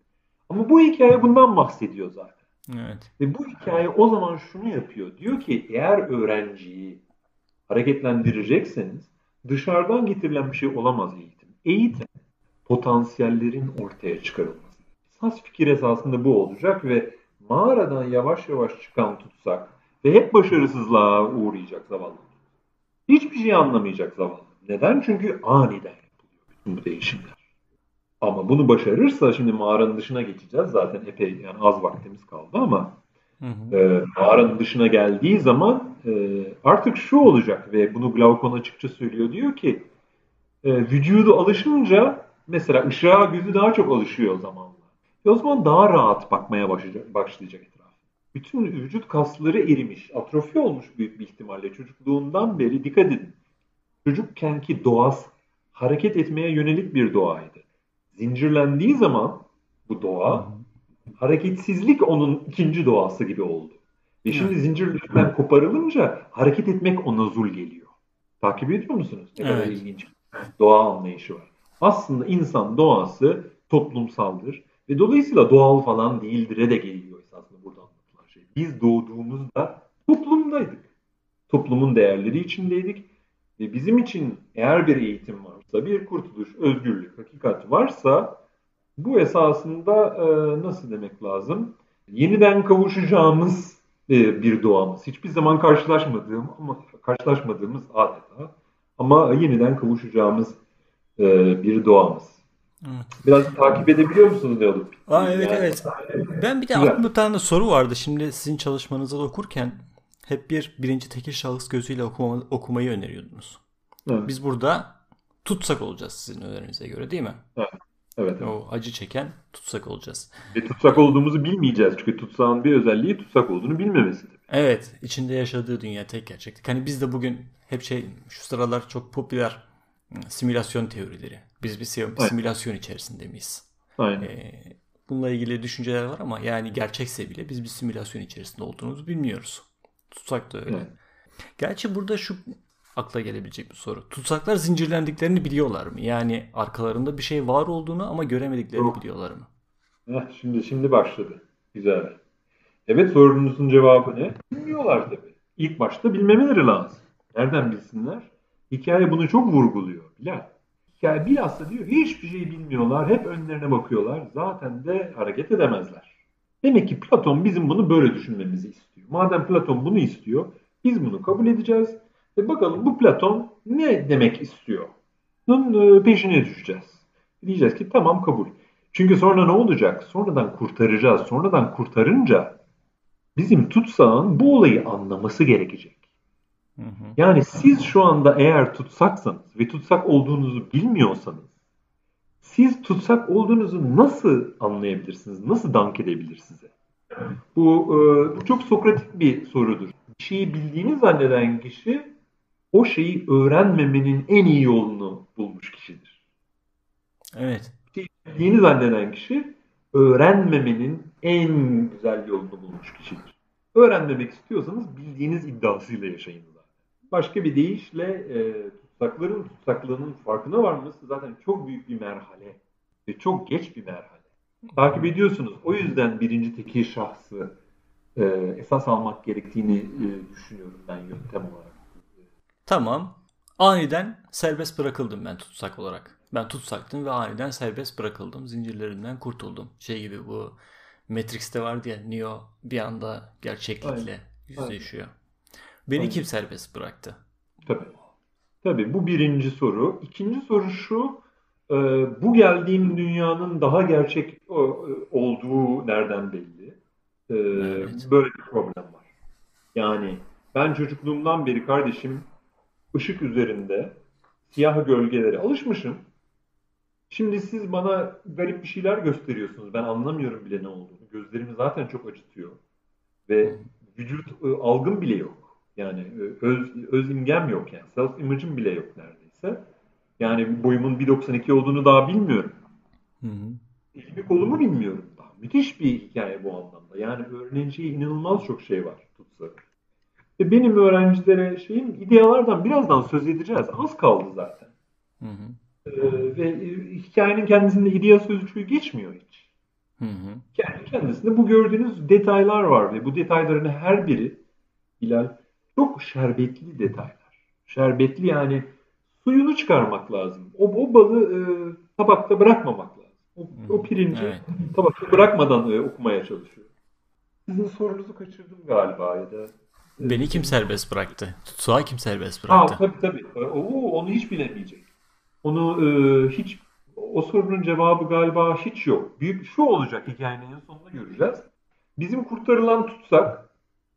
[SPEAKER 2] Ama bu hikaye bundan bahsediyor zaten.
[SPEAKER 1] Evet.
[SPEAKER 2] Ve bu hikaye o zaman şunu yapıyor. Diyor ki eğer öğrenciyi hareketlendirecekseniz dışarıdan getirilen bir şey olamaz eğitim. Eğitim potansiyellerin ortaya çıkarılması. Esas fikir esasında bu olacak ve mağaradan yavaş yavaş çıkan tutsak ve hep başarısızlığa uğrayacak zavallı. Hiçbir şey anlamayacak zavallı. Neden? Çünkü aniden yapılıyor bütün bu değişimler. Ama bunu başarırsa şimdi mağaranın dışına geçeceğiz. Zaten epey yani az vaktimiz kaldı ama hı hı. E, mağaranın dışına geldiği zaman e, artık şu olacak ve bunu Glaukon açıkça söylüyor. Diyor ki e, vücudu alışınca mesela ışığa gözü daha çok alışıyor zamanla. Ve o zaman daha rahat bakmaya başlayacak, başlayacak etraf. Bütün vücut kasları erimiş, atrofi olmuş büyük bir ihtimalle çocukluğundan beri dikkat edin. Çocukkenki doğası hareket etmeye yönelik bir doğaydı. Zincirlendiği zaman bu doğa hareketsizlik onun ikinci doğası gibi oldu. Ve şimdi zincirlikten koparılınca hareket etmek ona zul geliyor. Takip ediyor musunuz? Ne kadar evet. ilginç doğa anlayışı var. Aslında insan doğası toplumsaldır ve dolayısıyla doğal falan değildir'e de geliyor esasında burada anlatılan şey. Biz doğduğumuzda toplumdaydık. Toplumun değerleri içindeydik ve bizim için eğer bir eğitim varsa, bir kurtuluş, özgürlük, hakikat varsa bu esasında e, nasıl demek lazım? Yeniden kavuşacağımız e, bir doğamız. Hiçbir zaman karşılaşmadığım ama karşılaşmadığımız adeta ama yeniden kavuşacağımız e, bir doğamız. Evet. Biraz takip edebiliyor musunuz olup?
[SPEAKER 1] Aa, evet yani, evet. Ben bir de aklımda bir tane soru vardı. Şimdi sizin çalışmanızı okurken hep bir birinci tekil şahıs gözüyle okuma, okumayı öneriyordunuz. Evet. Biz burada tutsak olacağız sizin önerinize göre değil mi?
[SPEAKER 2] Evet. Evet, evet.
[SPEAKER 1] O acı çeken tutsak olacağız.
[SPEAKER 2] Ve tutsak olduğumuzu bilmeyeceğiz. Çünkü tutsağın bir özelliği tutsak olduğunu bilmemesi.
[SPEAKER 1] Evet. içinde yaşadığı dünya tek gerçeklik. Hani biz de bugün hep şey şu sıralar çok popüler simülasyon teorileri. Biz bir simülasyon evet. içerisinde miyiz?
[SPEAKER 2] Aynen. Ee,
[SPEAKER 1] bununla ilgili düşünceler var ama yani gerçekse bile biz bir simülasyon içerisinde olduğumuzu bilmiyoruz. Tutsak da öyle. Evet. Gerçi burada şu akla gelebilecek bir soru. Tutsaklar zincirlendiklerini biliyorlar mı? Yani arkalarında bir şey var olduğunu ama göremediklerini Yok. biliyorlar mı?
[SPEAKER 2] Heh, şimdi şimdi başladı. Güzel. Evet sorunuzun cevabı ne? Bilmiyorlar tabii. İlk başta bilmemeleri lazım. Nereden bilsinler? Hikaye bunu çok vurguluyor. Bilal. Hikaye bilhassa diyor hiçbir şey bilmiyorlar. Hep önlerine bakıyorlar. Zaten de hareket edemezler. Demek ki Platon bizim bunu böyle düşünmemizi istiyor. Madem Platon bunu istiyor, biz bunu kabul edeceğiz. E bakalım bu Platon ne demek istiyor? Bunun e, peşine düşeceğiz. Diyeceğiz ki tamam kabul. Çünkü sonra ne olacak? Sonradan kurtaracağız. Sonradan kurtarınca bizim tutsağın bu olayı anlaması gerekecek. Hı hı. Yani siz şu anda eğer tutsaksanız ve tutsak olduğunuzu bilmiyorsanız siz tutsak olduğunuzu nasıl anlayabilirsiniz? Nasıl dank edebilir size? Bu, e, bu çok sokratik bir sorudur. Bir şeyi bildiğini zanneden kişi o şeyi öğrenmemenin en iyi yolunu bulmuş kişidir.
[SPEAKER 1] Evet.
[SPEAKER 2] Bildiğini zanneden kişi öğrenmemenin en güzel yolunu bulmuş kişidir. Öğrenmemek istiyorsanız bildiğiniz iddiasıyla yaşayın. Başka bir deyişle e, tutsakların tutsaklığının farkına varması zaten çok büyük bir merhale ve çok geç bir merhale. Takip ediyorsunuz. O yüzden birinci tekil şahsı e, esas almak gerektiğini e, düşünüyorum ben yöntem olarak.
[SPEAKER 1] Tamam. Aniden serbest bırakıldım ben tutsak olarak. Ben tutsaktım ve aniden serbest bırakıldım. Zincirlerimden kurtuldum. Şey gibi bu Matrix'te vardı ya Neo bir anda gerçeklikle yüzleşiyor. Beni kim serbest bıraktı?
[SPEAKER 2] Tabii. Tabii bu birinci soru. İkinci soru şu. E, bu geldiğim dünyanın daha gerçek e, olduğu nereden belli? E, evet. Böyle bir problem var. Yani ben çocukluğumdan beri kardeşim ışık üzerinde siyah gölgelere alışmışım. Şimdi siz bana garip bir şeyler gösteriyorsunuz. Ben anlamıyorum bile ne olduğunu. Gözlerimi zaten çok acıtıyor. Ve vücut algım bile yok. Yani öz, öz imgem yok yani. Self image'im bile yok neredeyse. Yani boyumun 1.92 olduğunu daha bilmiyorum. Hı hı. Elimi kolumu bilmiyorum daha. Müthiş bir hikaye bu anlamda. Yani öğreneceği inanılmaz çok şey var tutsa. Ve benim öğrencilere şeyim idealardan birazdan söz edeceğiz. Az kaldı zaten. Hı hı. Ee, ve hikayenin kendisinde idea sözcüğü geçmiyor hiç. Hı hı. Yani kendisinde bu gördüğünüz detaylar var ve bu detayların her biri Bilal çok şerbetli detaylar. Şerbetli yani suyunu çıkarmak lazım. O, o balı e, tabakta bırakmamak lazım. O, o pirinci evet. tabakta bırakmadan e, okumaya çalışıyor. Sizin sorunuzu kaçırdım galiba ya da.
[SPEAKER 1] E, Beni kim serbest bıraktı? Tutsağı kim serbest bıraktı?
[SPEAKER 2] Ha, tabii tabii. Oo, onu hiç bilemeyecek. Onu e, hiç o sorunun cevabı galiba hiç yok. Büyük şu olacak hikayenin en sonunda göreceğiz. Bizim kurtarılan tutsak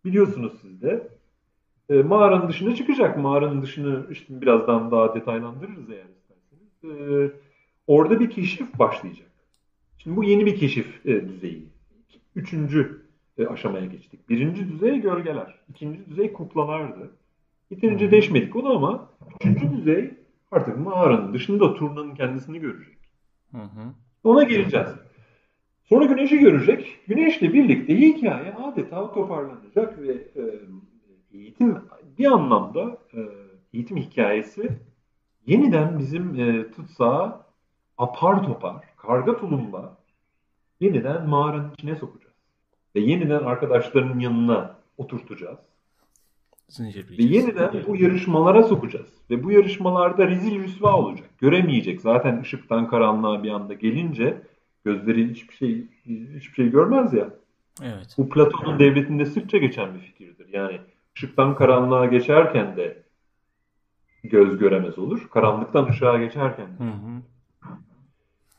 [SPEAKER 2] biliyorsunuz siz de e, mağaranın dışına çıkacak. Mağaranın dışını işte birazdan daha detaylandırırız eğer isterseniz. E, orada bir keşif başlayacak. Şimdi bu yeni bir keşif e, düzeyi. Üçüncü e, aşamaya geçtik. Birinci düzey gölgeler. ikinci düzey kuklalardı. Yeterince deşmedik onu ama üçüncü düzey artık mağaranın dışında turnanın kendisini görecek. Hı hı. Ona geleceğiz. Sonra güneşi görecek. Güneşle birlikte hikaye adeta toparlanacak ve e, eğitim bir anlamda e, eğitim hikayesi yeniden bizim e, tutsağı apar topar, karga tulumba yeniden mağaranın içine sokacağız. Ve yeniden arkadaşlarının yanına oturtacağız. Ve yeniden bu yarışmalara sokacağız. Ve bu yarışmalarda rezil rüsva olacak. Göremeyecek. Zaten ışıktan karanlığa bir anda gelince gözleri hiçbir şey hiçbir şey görmez ya. Evet. Bu Platon'un devletinde sıkça geçen bir fikirdir. Yani ışıktan karanlığa geçerken de göz göremez olur. Karanlıktan ışığa geçerken de. Hı hı.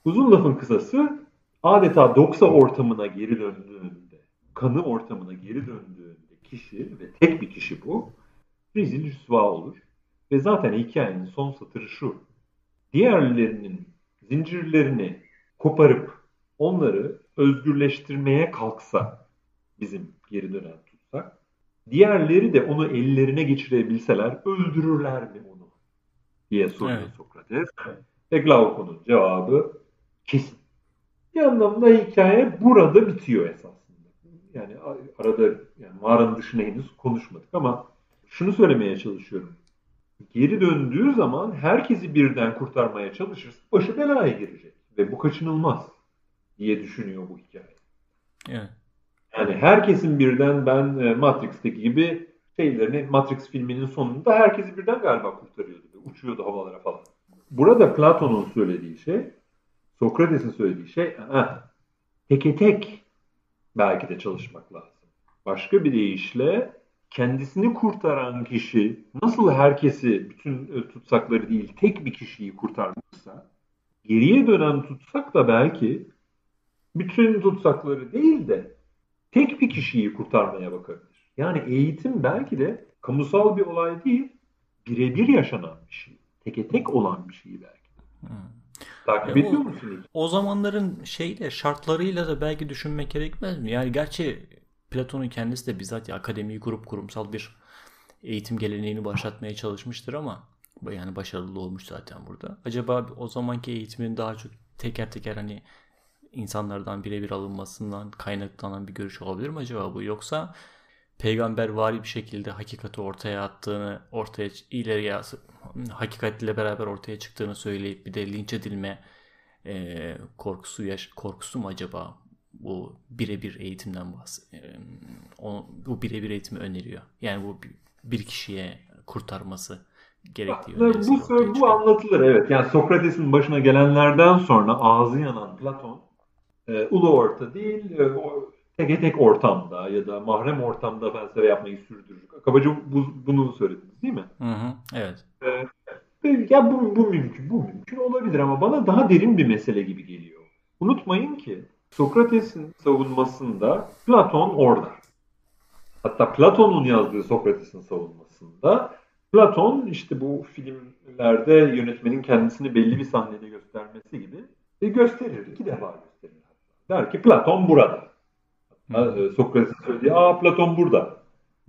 [SPEAKER 2] Uzun lafın kısası adeta doksa ortamına geri döndüğünde, kanı ortamına geri döndüğünde kişi ve tek bir kişi bu rezil rüsva olur. Ve zaten hikayenin son satırı şu. Diğerlerinin zincirlerini koparıp onları özgürleştirmeye kalksa bizim geri dönen tutsak diğerleri de onu ellerine geçirebilseler öldürürler mi onu diye soruyor evet. Sokrates. Ve Glaukon'un cevabı kesin. Bir anlamda hikaye burada bitiyor esasında. Yani arada yani mağaranın dışına henüz konuşmadık ama şunu söylemeye çalışıyorum. Geri döndüğü zaman herkesi birden kurtarmaya çalışırsa başı belaya girecek. Ve bu kaçınılmaz diye düşünüyor bu hikaye. Evet. Yani herkesin birden ben e, Matrix'teki gibi şeylerini Matrix filminin sonunda herkesi birden galiba kurtarıyordu. Uçuyordu havalara falan. Burada Platon'un söylediği şey, Sokrates'in söylediği şey, aha, teke tek belki de çalışmak lazım. Başka bir deyişle kendisini kurtaran kişi nasıl herkesi bütün e, tutsakları değil tek bir kişiyi kurtarmışsa geriye dönen tutsak da belki bütün tutsakları değil de tek bir kişiyi kurtarmaya bakabilir. Yani eğitim belki de kamusal bir olay değil, birebir yaşanan bir şey. Teke tek olan bir şey belki. Hmm. Takip ediyor musun?
[SPEAKER 1] O zamanların şeyle şartlarıyla da belki düşünmek gerekmez mi? Yani gerçi Platon'un kendisi de bizzat ya, akademiyi kurup kurumsal bir eğitim geleneğini başlatmaya çalışmıştır ama yani başarılı olmuş zaten burada. Acaba o zamanki eğitimin daha çok teker teker hani insanlardan birebir alınmasından kaynaklanan bir görüş olabilir mi acaba bu? Yoksa peygamber vari bir şekilde hakikati ortaya attığını, ortaya ileriye hakikatle beraber ortaya çıktığını söyleyip bir de linç edilme e, korkusu yaş korkusu mu acaba bu birebir eğitimden bahsediyor. Bu birebir eğitimi öneriyor. Yani bu bir kişiye kurtarması gerektiği
[SPEAKER 2] Bu, bu, bu anlatılır evet. Yani Sokrates'in başına gelenlerden sonra ağzı yanan Platon e, ulu orta değil, e, o, tek tek ortamda ya da mahrem ortamda felsefe yapmayı sürdürür. Kabaca bu, bunu söylediniz değil mi?
[SPEAKER 1] Hı hı, evet.
[SPEAKER 2] Ee, ya bu, bu mümkün, bu mümkün olabilir ama bana daha derin bir mesele gibi geliyor. Unutmayın ki Sokrates'in savunmasında Platon orada. Hatta Platon'un yazdığı Sokrates'in savunmasında Platon işte bu filmlerde yönetmenin kendisini belli bir sahnede göstermesi gibi e, gösterir. iki defa gösterir. Der ki Platon burada. Hmm. Sokrates'in söylediği aa Platon burada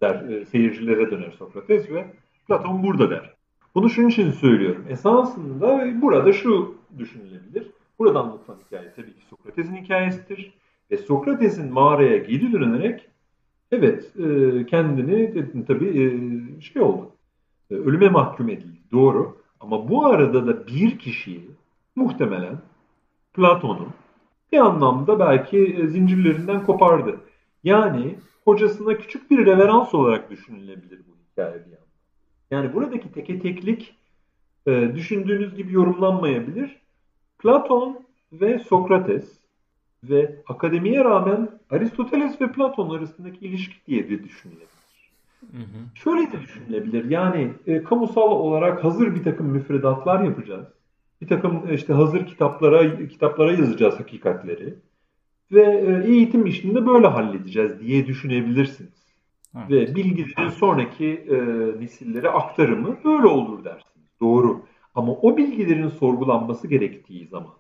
[SPEAKER 2] der. E, seyircilere döner Sokrates ve Platon burada der. Bunu şunun için söylüyorum. Esasında burada şu düşünülebilir. Burada anlatılan hikaye tabii ki Sokrates'in hikayesidir. Ve Sokrates'in mağaraya geri dönerek evet e, kendini tabii şey oldu. Ölüme mahkum edildi. Doğru. Ama bu arada da bir kişiyi muhtemelen Platon'un bir anlamda belki e, zincirlerinden kopardı. Yani hocasına küçük bir reverans olarak düşünülebilir bu hikaye bir yandan. Yani buradaki teke teklik e, düşündüğünüz gibi yorumlanmayabilir. Platon ve Sokrates ve akademiye rağmen Aristoteles ve Platon arasındaki ilişki diye de düşünülebilir. Hı hı. Şöyle de düşünülebilir. Yani e, kamusal olarak hazır bir takım müfredatlar yapacağız bir takım işte hazır kitaplara kitaplara yazacağız hakikatleri ve e, eğitim işini de böyle halledeceğiz diye düşünebilirsiniz. Evet. Ve bilgilerin sonraki e, nesillere aktarımı böyle olur dersiniz. Doğru. Ama o bilgilerin sorgulanması gerektiği zaman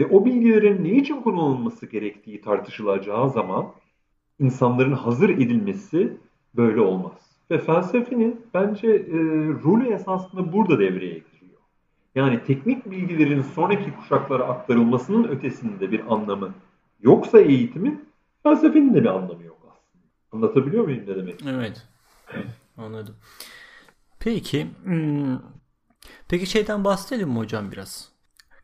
[SPEAKER 2] ve o bilgilerin ne için kullanılması gerektiği tartışılacağı zaman insanların hazır edilmesi böyle olmaz. Ve felsefenin bence e, rolü esasında burada devreye giriyor. Yani teknik bilgilerin sonraki kuşaklara aktarılmasının ötesinde bir anlamı yoksa eğitimin felsefenin de bir anlamı yok aslında. Anlatabiliyor muyum ne demek?
[SPEAKER 1] Evet. Anladım. Peki hmm, peki şeyden bahsedelim mi hocam biraz?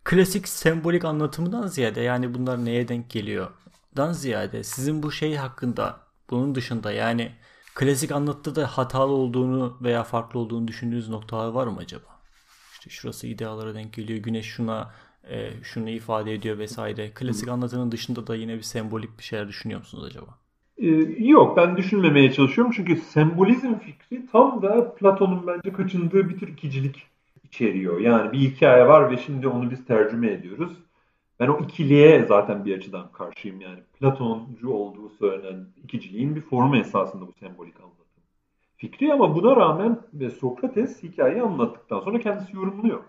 [SPEAKER 1] Klasik sembolik anlatımından ziyade yani bunlar neye denk geliyor? Dan ziyade sizin bu şey hakkında bunun dışında yani klasik anlatıda da hatalı olduğunu veya farklı olduğunu düşündüğünüz noktalar var mı acaba? İşte şurası idealara denk geliyor, güneş şuna e, şunu ifade ediyor vesaire. Klasik anlatının dışında da yine bir sembolik bir şeyler düşünüyor musunuz acaba?
[SPEAKER 2] Ee, yok ben düşünmemeye çalışıyorum çünkü sembolizm fikri tam da Platon'un bence kaçındığı bir tür ikicilik içeriyor. Yani bir hikaye var ve şimdi onu biz tercüme ediyoruz. Ben o ikiliğe zaten bir açıdan karşıyım yani. Platoncu olduğu söylenen ikiciliğin bir formu esasında bu sembolik anlatım fikri ama buna rağmen ve Sokrates hikayeyi anlattıktan sonra kendisi yorumluyor.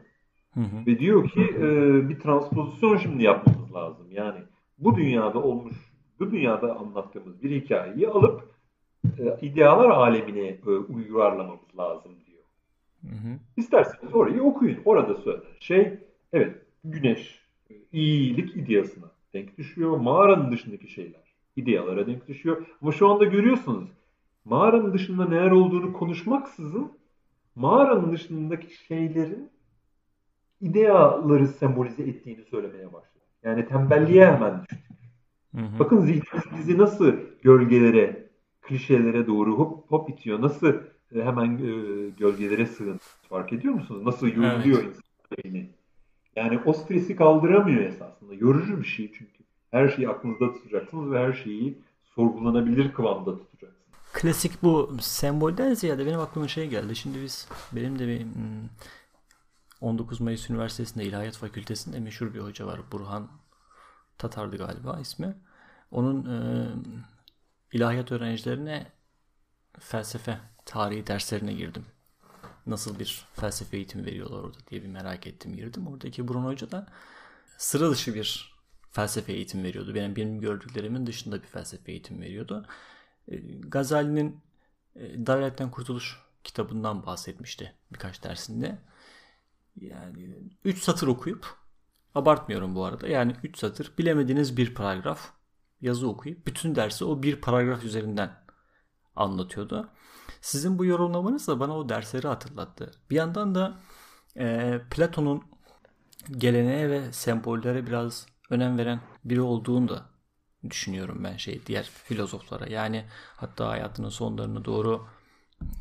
[SPEAKER 2] Hı hı. Ve diyor ki e, bir transpozisyon şimdi yapmamız lazım. Yani bu dünyada olmuş, bu dünyada anlattığımız bir hikayeyi alıp e, idealar alemine e, uyarlamamız lazım diyor. Hı hı. İsterseniz orayı okuyun. Orada söyler. Şey, evet güneş e, iyilik ideasına denk düşüyor. Mağaranın dışındaki şeyler idealara denk düşüyor. Ama şu anda görüyorsunuz mağaranın dışında neler olduğunu konuşmaksızın mağaranın dışındaki şeylerin ideaları sembolize ettiğini söylemeye başladı. Yani tembelliğe hemen düştük. Hı hı. Bakın zihnimiz bizi nasıl gölgelere, klişelere doğru hop hop itiyor. Nasıl e, hemen e, gölgelere sığın. Fark ediyor musunuz? Nasıl yoruluyor evet. insan. Yani o stresi kaldıramıyor esasında. Yorucu bir şey çünkü. Her şeyi aklınızda tutacaksınız ve her şeyi sorgulanabilir kıvamda tutacaksınız
[SPEAKER 1] klasik bu sembolden ziyade benim aklıma şey geldi. Şimdi biz benim de bir 19 hmm, Mayıs Üniversitesi'nde İlahiyat Fakültesi'nde meşhur bir hoca var. Burhan Tatar'dı galiba ismi. Onun e, ilahiyat öğrencilerine felsefe tarihi derslerine girdim. Nasıl bir felsefe eğitimi veriyorlar orada diye bir merak ettim girdim. Oradaki Burhan Hoca da sıra dışı bir felsefe eğitimi veriyordu. Benim benim gördüklerimin dışında bir felsefe eğitimi veriyordu. E, Gazali'nin e, Dalaletten Kurtuluş kitabından bahsetmişti birkaç dersinde. Yani 3 satır okuyup abartmıyorum bu arada. Yani 3 satır bilemediğiniz bir paragraf yazı okuyup bütün dersi o bir paragraf üzerinden anlatıyordu. Sizin bu yorumlamanız da bana o dersleri hatırlattı. Bir yandan da e, Platon'un geleneğe ve sembollere biraz önem veren biri olduğunu da düşünüyorum ben şey diğer filozoflara. Yani hatta hayatının sonlarına doğru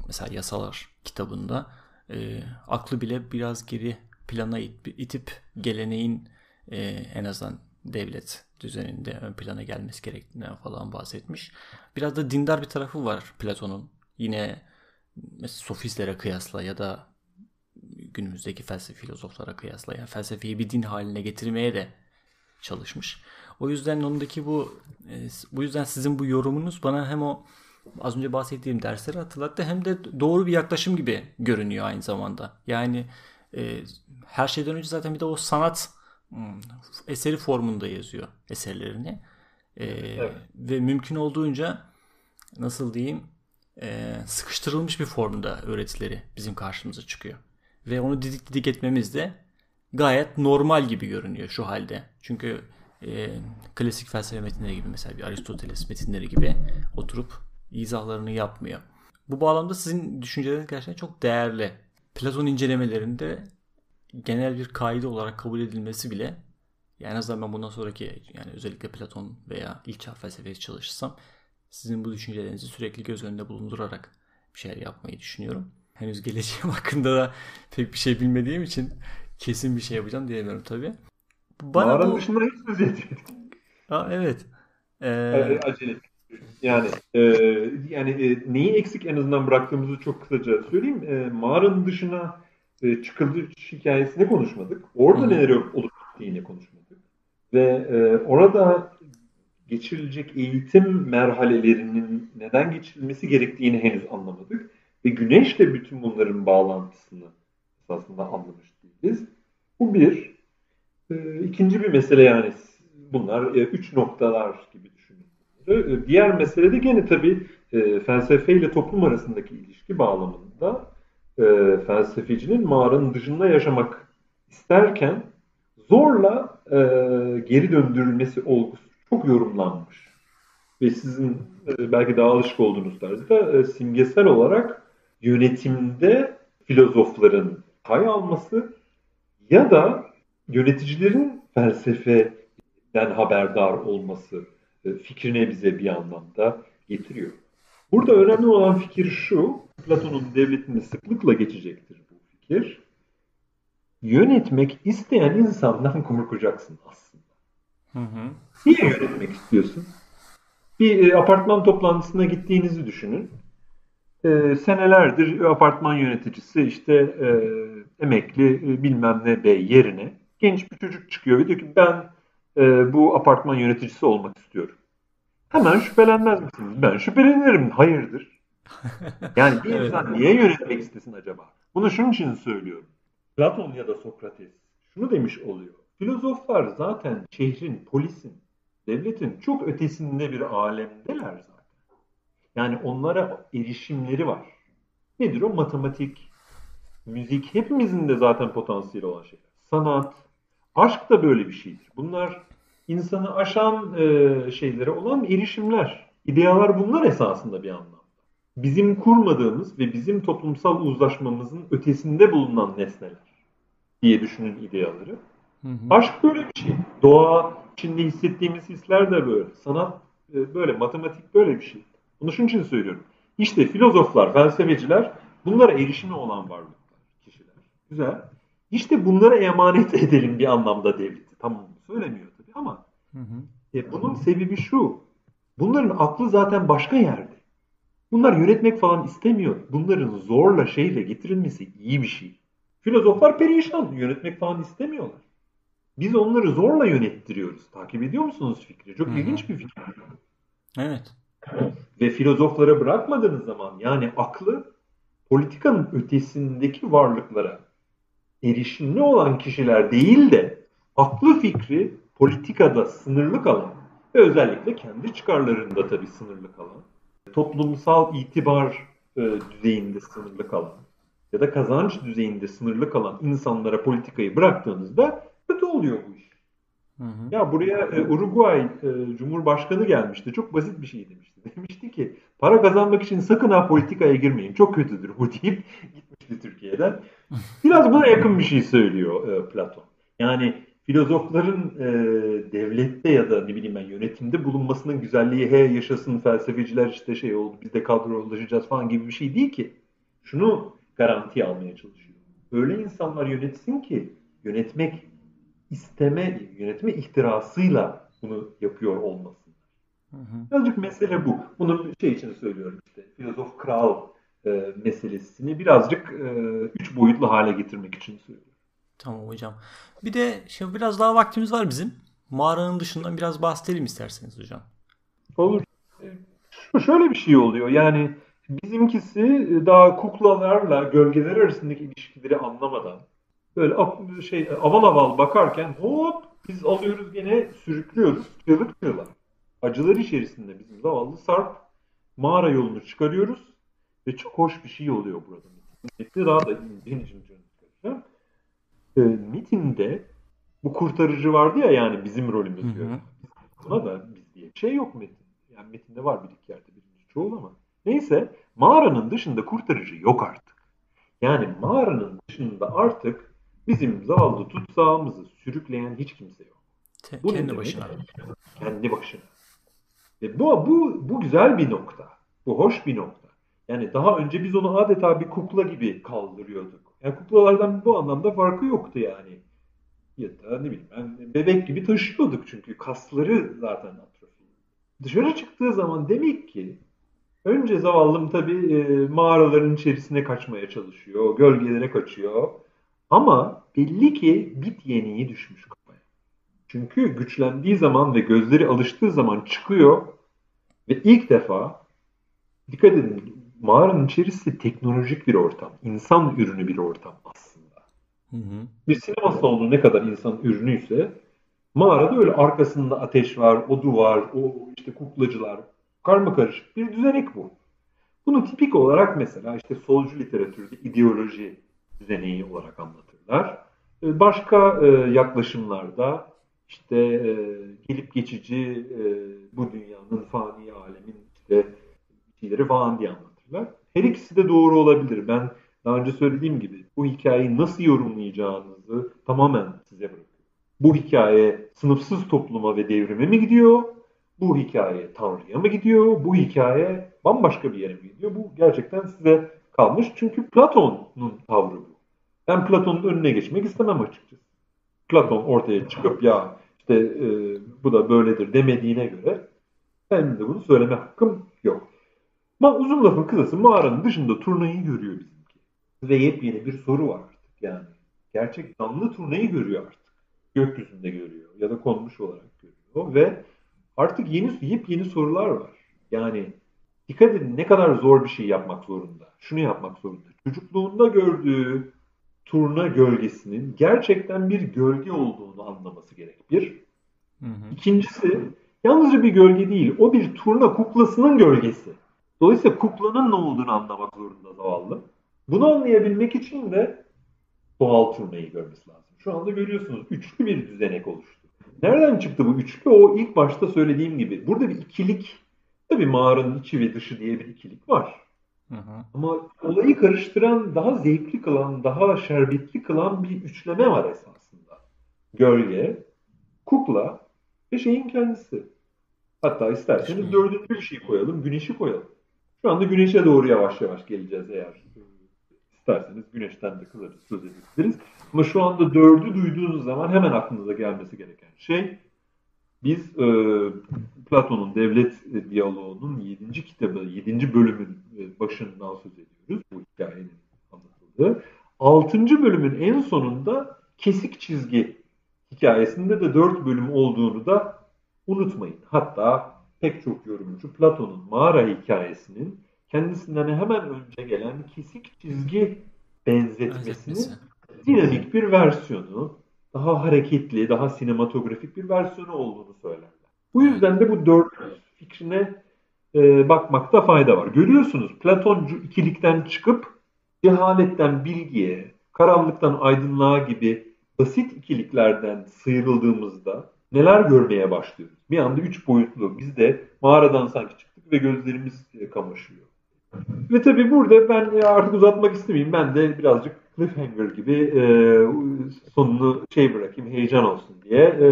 [SPEAKER 1] mesela Yasalar kitabında e, aklı bile biraz geri plana it, itip geleneğin e, en azından devlet düzeninde ön plana gelmesi gerektiğinden falan bahsetmiş. Biraz da dindar bir tarafı var Platon'un. Yine sofistlere kıyasla ya da günümüzdeki felsefe filozoflara kıyasla yani felsefeyi bir din haline getirmeye de çalışmış. O yüzden ondaki bu e, bu yüzden sizin bu yorumunuz bana hem o az önce bahsettiğim dersleri hatırlattı hem de doğru bir yaklaşım gibi görünüyor aynı zamanda. Yani e, her şeyden önce zaten bir de o sanat hmm, eseri formunda yazıyor eserlerini. E, evet. Ve mümkün olduğunca nasıl diyeyim e, sıkıştırılmış bir formda öğretileri bizim karşımıza çıkıyor. Ve onu didik didik etmemiz de gayet normal gibi görünüyor şu halde. Çünkü e, klasik felsefe metinleri gibi mesela bir Aristoteles metinleri gibi oturup izahlarını yapmıyor. Bu bağlamda sizin düşünceleriniz gerçekten çok değerli. Platon incelemelerinde genel bir kaide olarak kabul edilmesi bile yani en azından ben bundan sonraki yani özellikle Platon veya ilk çağ felsefesi çalışırsam sizin bu düşüncelerinizi sürekli göz önünde bulundurarak bir şeyler yapmayı düşünüyorum. Henüz geleceğim hakkında da pek bir şey bilmediğim için kesin bir şey yapacağım diyemiyorum tabii.
[SPEAKER 2] Bana Mağaranın bu... dışında hiç söz etmedik.
[SPEAKER 1] Aa, evet.
[SPEAKER 2] Ee... Acele. Yani e, yani e, neyi eksik en azından bıraktığımızı çok kısaca söyleyeyim. E, mağaranın dışına e, çıkılış hikayesini konuşmadık. Orada Hı. neler olup bittiğini konuşmadık. Ve e, orada geçirilecek eğitim merhalelerinin neden geçirilmesi gerektiğini henüz anlamadık. Ve güneşle bütün bunların bağlantısını aslında anlamış değiliz. Bu bir. E, ikinci bir mesele yani bunlar e, üç noktalar gibi düşünün. E, diğer mesele de gene tabii e, felsefe ile toplum arasındaki ilişki bağlamında e, felsefecinin mağaranın dışında yaşamak isterken zorla geri döndürülmesi olgusu çok yorumlanmış. Ve sizin belki daha alışık olduğunuz tarzda simgesel olarak yönetimde filozofların pay alması ya da yöneticilerin felsefeden haberdar olması e, fikrine bize bir anlamda getiriyor. Burada önemli olan fikir şu, Platon'un devletinde sıklıkla geçecektir bu fikir. Yönetmek isteyen insandan korkacaksın aslında. Hı hı. Niye yönetmek istiyorsun? Bir e, apartman toplantısına gittiğinizi düşünün. E, senelerdir apartman yöneticisi işte e, emekli e, bilmem ne bey yerine genç bir çocuk çıkıyor ve diyor ki ben e, bu apartman yöneticisi olmak istiyorum. Hemen şüphelenmez misiniz? Ben şüphelenirim. Hayırdır? Yani bir insan niye yönetmek istesin acaba? Bunu şunun için söylüyorum. Platon ya da Sokrates şunu demiş oluyor. Filozoflar zaten şehrin, polisin, devletin çok ötesinde bir alemdeler zaten. Yani onlara erişimleri var. Nedir o? Matematik, müzik hepimizin de zaten potansiyeli olan şeyler. Sanat, aşk da böyle bir şeydir. Bunlar insanı aşan e, şeylere olan erişimler. İdealar bunlar esasında bir anlamda. Bizim kurmadığımız ve bizim toplumsal uzlaşmamızın ötesinde bulunan nesneler diye düşünün ideaları. Hı hı. Aşk böyle bir şey. Doğa içinde hissettiğimiz hisler de böyle. Sanat e, böyle, matematik böyle bir şey. Bunu şunun için söylüyorum. İşte filozoflar, felsefeciler bunlara erişimi olan varlıklar, kişiler. Güzel. İşte bunlara emanet edelim bir anlamda devleti. Tamam söylemiyor tabii ama hı hı. E, bunun sebebi şu. Bunların aklı zaten başka yerde. Bunlar yönetmek falan istemiyor. Bunların zorla şeyle getirilmesi iyi bir şey. Filozoflar perişan. Yönetmek falan istemiyorlar. Biz onları zorla yönettiriyoruz. Takip ediyor musunuz fikri? Çok Hı-hı. ilginç bir fikir.
[SPEAKER 1] Evet.
[SPEAKER 2] Ve filozoflara bırakmadığınız zaman yani aklı politikanın ötesindeki varlıklara erişimli olan kişiler değil de aklı fikri politikada sınırlı kalan ve özellikle kendi çıkarlarında tabii sınırlı kalan, toplumsal itibar e, düzeyinde sınırlı kalan ya da kazanç düzeyinde sınırlı kalan insanlara politikayı bıraktığınızda kötü oluyor bu iş. Hı hı. Ya buraya e, Uruguay e, Cumhurbaşkanı gelmişti. Çok basit bir şey demişti. Demişti ki para kazanmak için sakın ha politikaya girmeyin. Çok kötüdür bu deyip gitmişti Türkiye'den. Biraz buna yakın bir şey söylüyor e, Platon. Yani filozofların e, devlette ya da ne bileyim ben yönetimde bulunmasının güzelliği he yaşasın felsefeciler işte şey oldu biz de kadrolaşacağız falan gibi bir şey değil ki. Şunu garanti almaya çalışıyor. Öyle insanlar yönetsin ki yönetmek isteme, yönetme ihtirasıyla bunu yapıyor olmasın. Birazcık mesele bu. Bunu şey için söylüyorum işte filozof kral e, meselesini birazcık e, üç boyutlu hale getirmek için söylüyorum.
[SPEAKER 1] Tamam hocam. Bir de şimdi biraz daha vaktimiz var bizim. Mağaranın dışından biraz bahsedelim isterseniz hocam.
[SPEAKER 2] Olur. E, şöyle bir şey oluyor. Yani bizimkisi daha kuklalarla gölgeler arasındaki ilişkileri anlamadan böyle şey aval aval bakarken hop biz alıyoruz gene sürüklüyoruz çığlık çığlığa. Acılar içerisinde bizim zavallı Sarp mağara yolunu çıkarıyoruz ve çok hoş bir şey oluyor burada. Metni daha da çıkaracağım. E, mitinde bu kurtarıcı vardı ya yani bizim rolümüz diyor. Buna da biz diye bir şey yok metin. Yani metinde var bir iki yerde birinci çoğul ama. Neyse mağaranın dışında kurtarıcı yok artık. Yani mağaranın dışında artık bizim zavallı tutsağımızı sürükleyen hiç kimse yok.
[SPEAKER 1] Bu kendi başına.
[SPEAKER 2] Kendi başına. Ve bu, bu, bu güzel bir nokta. Bu hoş bir nokta. Yani daha önce biz onu adeta bir kukla gibi kaldırıyorduk. Yani kuklalardan bu anlamda farkı yoktu yani. Ya da ne bileyim ben bebek gibi taşıyorduk çünkü kasları zaten atrofi. Dışarı çıktığı zaman demek ki önce zavallım tabii e, mağaraların içerisine kaçmaya çalışıyor, gölgelere kaçıyor. Ama belli ki bit yeniği düşmüş kafaya. Çünkü güçlendiği zaman ve gözleri alıştığı zaman çıkıyor ve ilk defa dikkat edin mağaranın içerisi teknolojik bir ortam. insan ürünü bir ortam aslında. Hı hı. Bir sinema salonu ne kadar insan ürünüyse mağarada öyle arkasında ateş var, o duvar, o işte kuklacılar, karma karışık bir düzenek bu. Bunu tipik olarak mesela işte solcu literatürde ideoloji düzeneği olarak anlatırlar. Ee, başka e, yaklaşımlarda işte e, gelip geçici e, bu dünyanın fani alemin işte şeyleri falan diye anlatırlar. Her ikisi de doğru olabilir. Ben daha önce söylediğim gibi bu hikayeyi nasıl yorumlayacağınızı tamamen size bırakıyorum. Bu hikaye sınıfsız topluma ve devrime mi gidiyor? Bu hikaye Tanrı'ya mı gidiyor? Bu hikaye bambaşka bir yere mi gidiyor? Bu gerçekten size kalmış. Çünkü Platon'un tavrı bu. Ben Platon'un önüne geçmek istemem açıkçası. Platon ortaya çıkıp ya işte e, bu da böyledir demediğine göre benim de bunu söyleme hakkım yok. Ama uzun lafın kısası mağaranın dışında turnayı görüyor bizimki. Ve yepyeni bir soru var artık yani. Gerçek canlı turnayı görüyor artık. Gökyüzünde görüyor ya da konmuş olarak görüyor ve artık yeni yepyeni sorular var. Yani dikkat edin ne kadar zor bir şey yapmak zorunda. Şunu yapmak zorunda. Çocukluğunda gördüğü turna gölgesinin gerçekten bir gölge olduğunu anlaması gerek. Bir. Hı hı. İkincisi yalnızca bir gölge değil. O bir turna kuklasının gölgesi. Dolayısıyla kuklanın ne olduğunu anlamak zorunda zavallı. Bunu anlayabilmek için de doğal turnayı görmesi lazım. Şu anda görüyorsunuz üçlü bir düzenek oluştu. Nereden çıktı bu üçlü? O ilk başta söylediğim gibi. Burada bir ikilik, tabii mağaranın içi ve dışı diye bir ikilik var. Hı hı. Ama olayı karıştıran, daha zevkli kılan, daha şerbetli kılan bir üçleme var esasında. Gölge, kukla ve şeyin kendisi. Hatta isterseniz dördüncü bir şey koyalım, güneşi koyalım. Şu anda güneşe doğru yavaş yavaş geleceğiz eğer isterseniz güneşten de kısaca söz edebiliriz. Ama şu anda dördü duyduğunuz zaman hemen aklınıza gelmesi gereken şey biz e, Platon'un devlet diyaloğunun 7. kitabı, 7. bölümün e, başından söz ediyoruz. Bu hikayenin anlatıldığı. 6. bölümün en sonunda kesik çizgi hikayesinde de 4 bölüm olduğunu da unutmayın. Hatta pek çok yorumcu Platon'un mağara hikayesinin kendisinden hemen önce gelen kesik çizgi benzetmesinin dinamik bir versiyonu, daha hareketli, daha sinematografik bir versiyonu olduğunu söylerler. Bu yüzden de bu dört fikrine e, bakmakta fayda var. Görüyorsunuz Platoncu ikilikten çıkıp cehaletten bilgiye, karanlıktan aydınlığa gibi basit ikiliklerden sıyrıldığımızda neler görmeye başlıyoruz? Bir anda üç boyutlu. Biz de mağaradan sanki çıktık ve gözlerimiz e, kamaşıyor. Ve tabii burada ben artık uzatmak istemeyeyim. Ben de birazcık cliffhanger gibi e, sonunu şey bırakayım, heyecan olsun diye. E,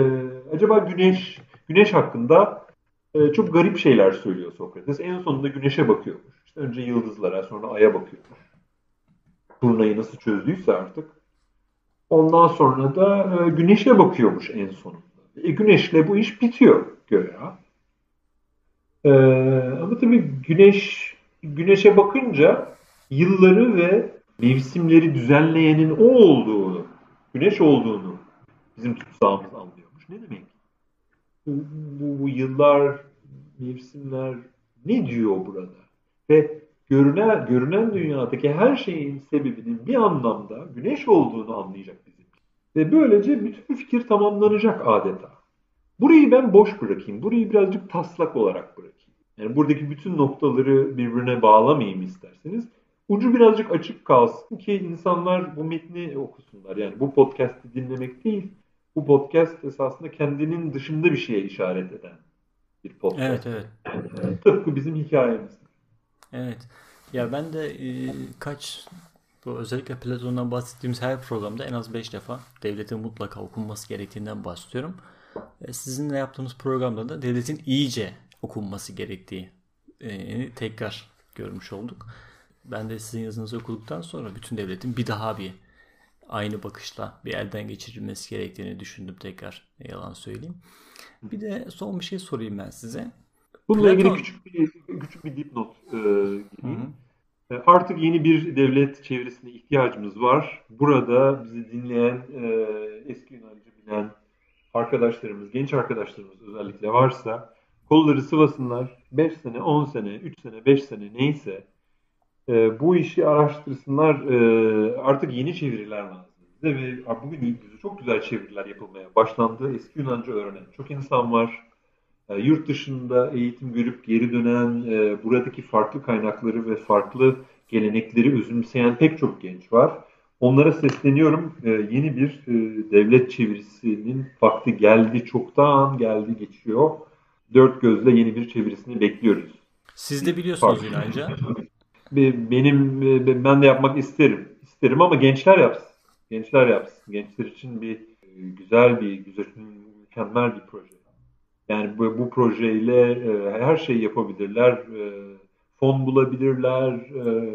[SPEAKER 2] acaba güneş güneş hakkında e, çok garip şeyler söylüyor Sokrates. En sonunda güneşe bakıyormuş. İşte önce yıldızlara, sonra aya bakıyormuş. Turnayı nasıl çözdüyse artık Ondan sonra da e, güneşe bakıyormuş en sonunda. E, güneşle bu iş bitiyor göya. E, ama tabii güneş güneşe bakınca yılları ve mevsimleri düzenleyenin o olduğunu, güneş olduğunu bizim tutsağımız anlıyormuş. Ne demek? Bu, bu, bu yıllar, mevsimler ne diyor burada? Ve görünen, görünen dünyadaki her şeyin sebebinin bir anlamda güneş olduğunu anlayacak. Ve böylece bütün fikir tamamlanacak adeta. Burayı ben boş bırakayım. Burayı birazcık taslak olarak bırakayım. Yani buradaki bütün noktaları birbirine bağlamayayım isterseniz. Ucu birazcık açık kalsın ki insanlar bu metni okusunlar. Yani bu podcast'i dinlemek değil, bu podcast esasında kendinin dışında bir şeye işaret eden bir podcast.
[SPEAKER 1] Evet, evet.
[SPEAKER 2] Yani, tıpkı bizim hikayemiz.
[SPEAKER 1] Evet. Ya ben de e, kaç bu özellikle Platon'dan bahsettiğimiz her programda en az 5 defa devletin mutlaka okunması gerektiğinden bahsediyorum. E, sizinle yaptığımız programda da devletin iyice okunması gerektiği e, tekrar görmüş olduk. Ben de sizin yazınızı okuduktan sonra bütün devletin bir daha bir aynı bakışla bir elden geçirilmesi gerektiğini düşündüm tekrar. Ne yalan söyleyeyim. Bir de son bir şey sorayım ben size.
[SPEAKER 2] Bununla Platon... ilgili küçük bir küçük bir dipnot e, gireyim. E, artık yeni bir devlet çevresine ihtiyacımız var. Burada bizi dinleyen, e, eski Yunancı bilen arkadaşlarımız, genç arkadaşlarımız özellikle varsa kolları sıvasınlar. 5 sene, 10 sene, 3 sene, 5 sene neyse e, bu işi araştırsınlar. Artık yeni çeviriler lazım bize ve bugün çok güzel çeviriler yapılmaya başlandı. Eski Yunanca öğrenen çok insan var. E, yurt dışında eğitim görüp geri dönen, e, buradaki farklı kaynakları ve farklı gelenekleri özümseyen pek çok genç var. Onlara sesleniyorum. E, yeni bir e, devlet çevirisinin vakti geldi, çoktan geldi, geçiyor. Dört gözle yeni bir çevirisini bekliyoruz.
[SPEAKER 1] Siz de biliyorsunuz Yunanca.
[SPEAKER 2] Benim ben de yapmak isterim. İsterim ama gençler yapsın. Gençler yapsın. Gençler için bir güzel bir güzel mükemmel bir proje. Yani bu, bu projeyle e, her şeyi yapabilirler. E, fon bulabilirler. E,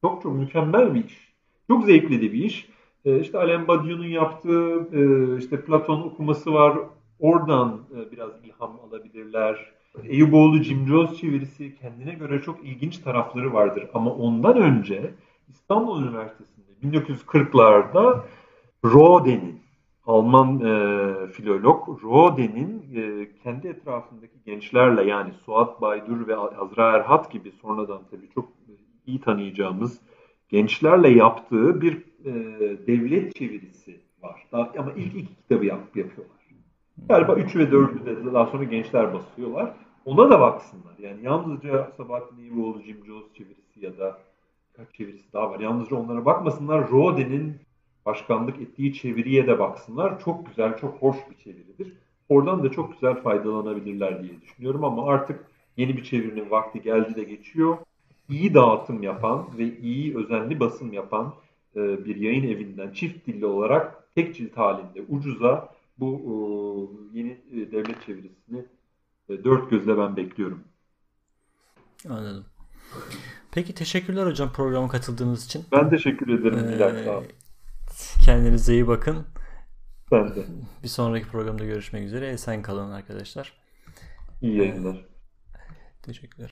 [SPEAKER 2] çok çok mükemmel bir iş. çok zevkli de bir iş. E, işte Alain Badiou'nun yaptığı e, işte Platon okuması var. Oradan e, biraz ilham alabilirler. Eyüboğlu Jim Jones çevirisi kendine göre çok ilginç tarafları vardır. Ama ondan önce İstanbul Üniversitesi'nde 1940'larda Rode'nin Alman e, filolog Rode'nin e, kendi etrafındaki gençlerle yani Suat Baydur ve Azra Erhat gibi sonradan tabii çok iyi tanıyacağımız gençlerle yaptığı bir e, devlet çevirisi var. Daha, ama ilk iki kitabı yap, yapıyorlar. Galiba 3 ve 4'ü de daha sonra gençler basıyorlar. Ona da baksınlar. Yani yalnızca Sabahattin İyioğlu, Jim Jones çevirisi ya da kaç çevirisi daha var. Yalnızca onlara bakmasınlar. Rode'nin başkanlık ettiği çeviriye de baksınlar. Çok güzel, çok hoş bir çeviridir. Oradan da çok güzel faydalanabilirler diye düşünüyorum ama artık yeni bir çevirinin vakti geldi de geçiyor. İyi dağıtım yapan ve iyi özenli basım yapan e, bir yayın evinden çift dilli olarak tek cilt halinde ucuza bu e, yeni e, devlet çevirisini dört gözle ben bekliyorum.
[SPEAKER 1] Anladım. Peki teşekkürler hocam programa katıldığınız için.
[SPEAKER 2] Ben teşekkür ederim ee,
[SPEAKER 1] Kendinize iyi bakın.
[SPEAKER 2] Ben de.
[SPEAKER 1] Bir sonraki programda görüşmek üzere. Esen kalın arkadaşlar.
[SPEAKER 2] İyi yayınlar.
[SPEAKER 1] Teşekkürler.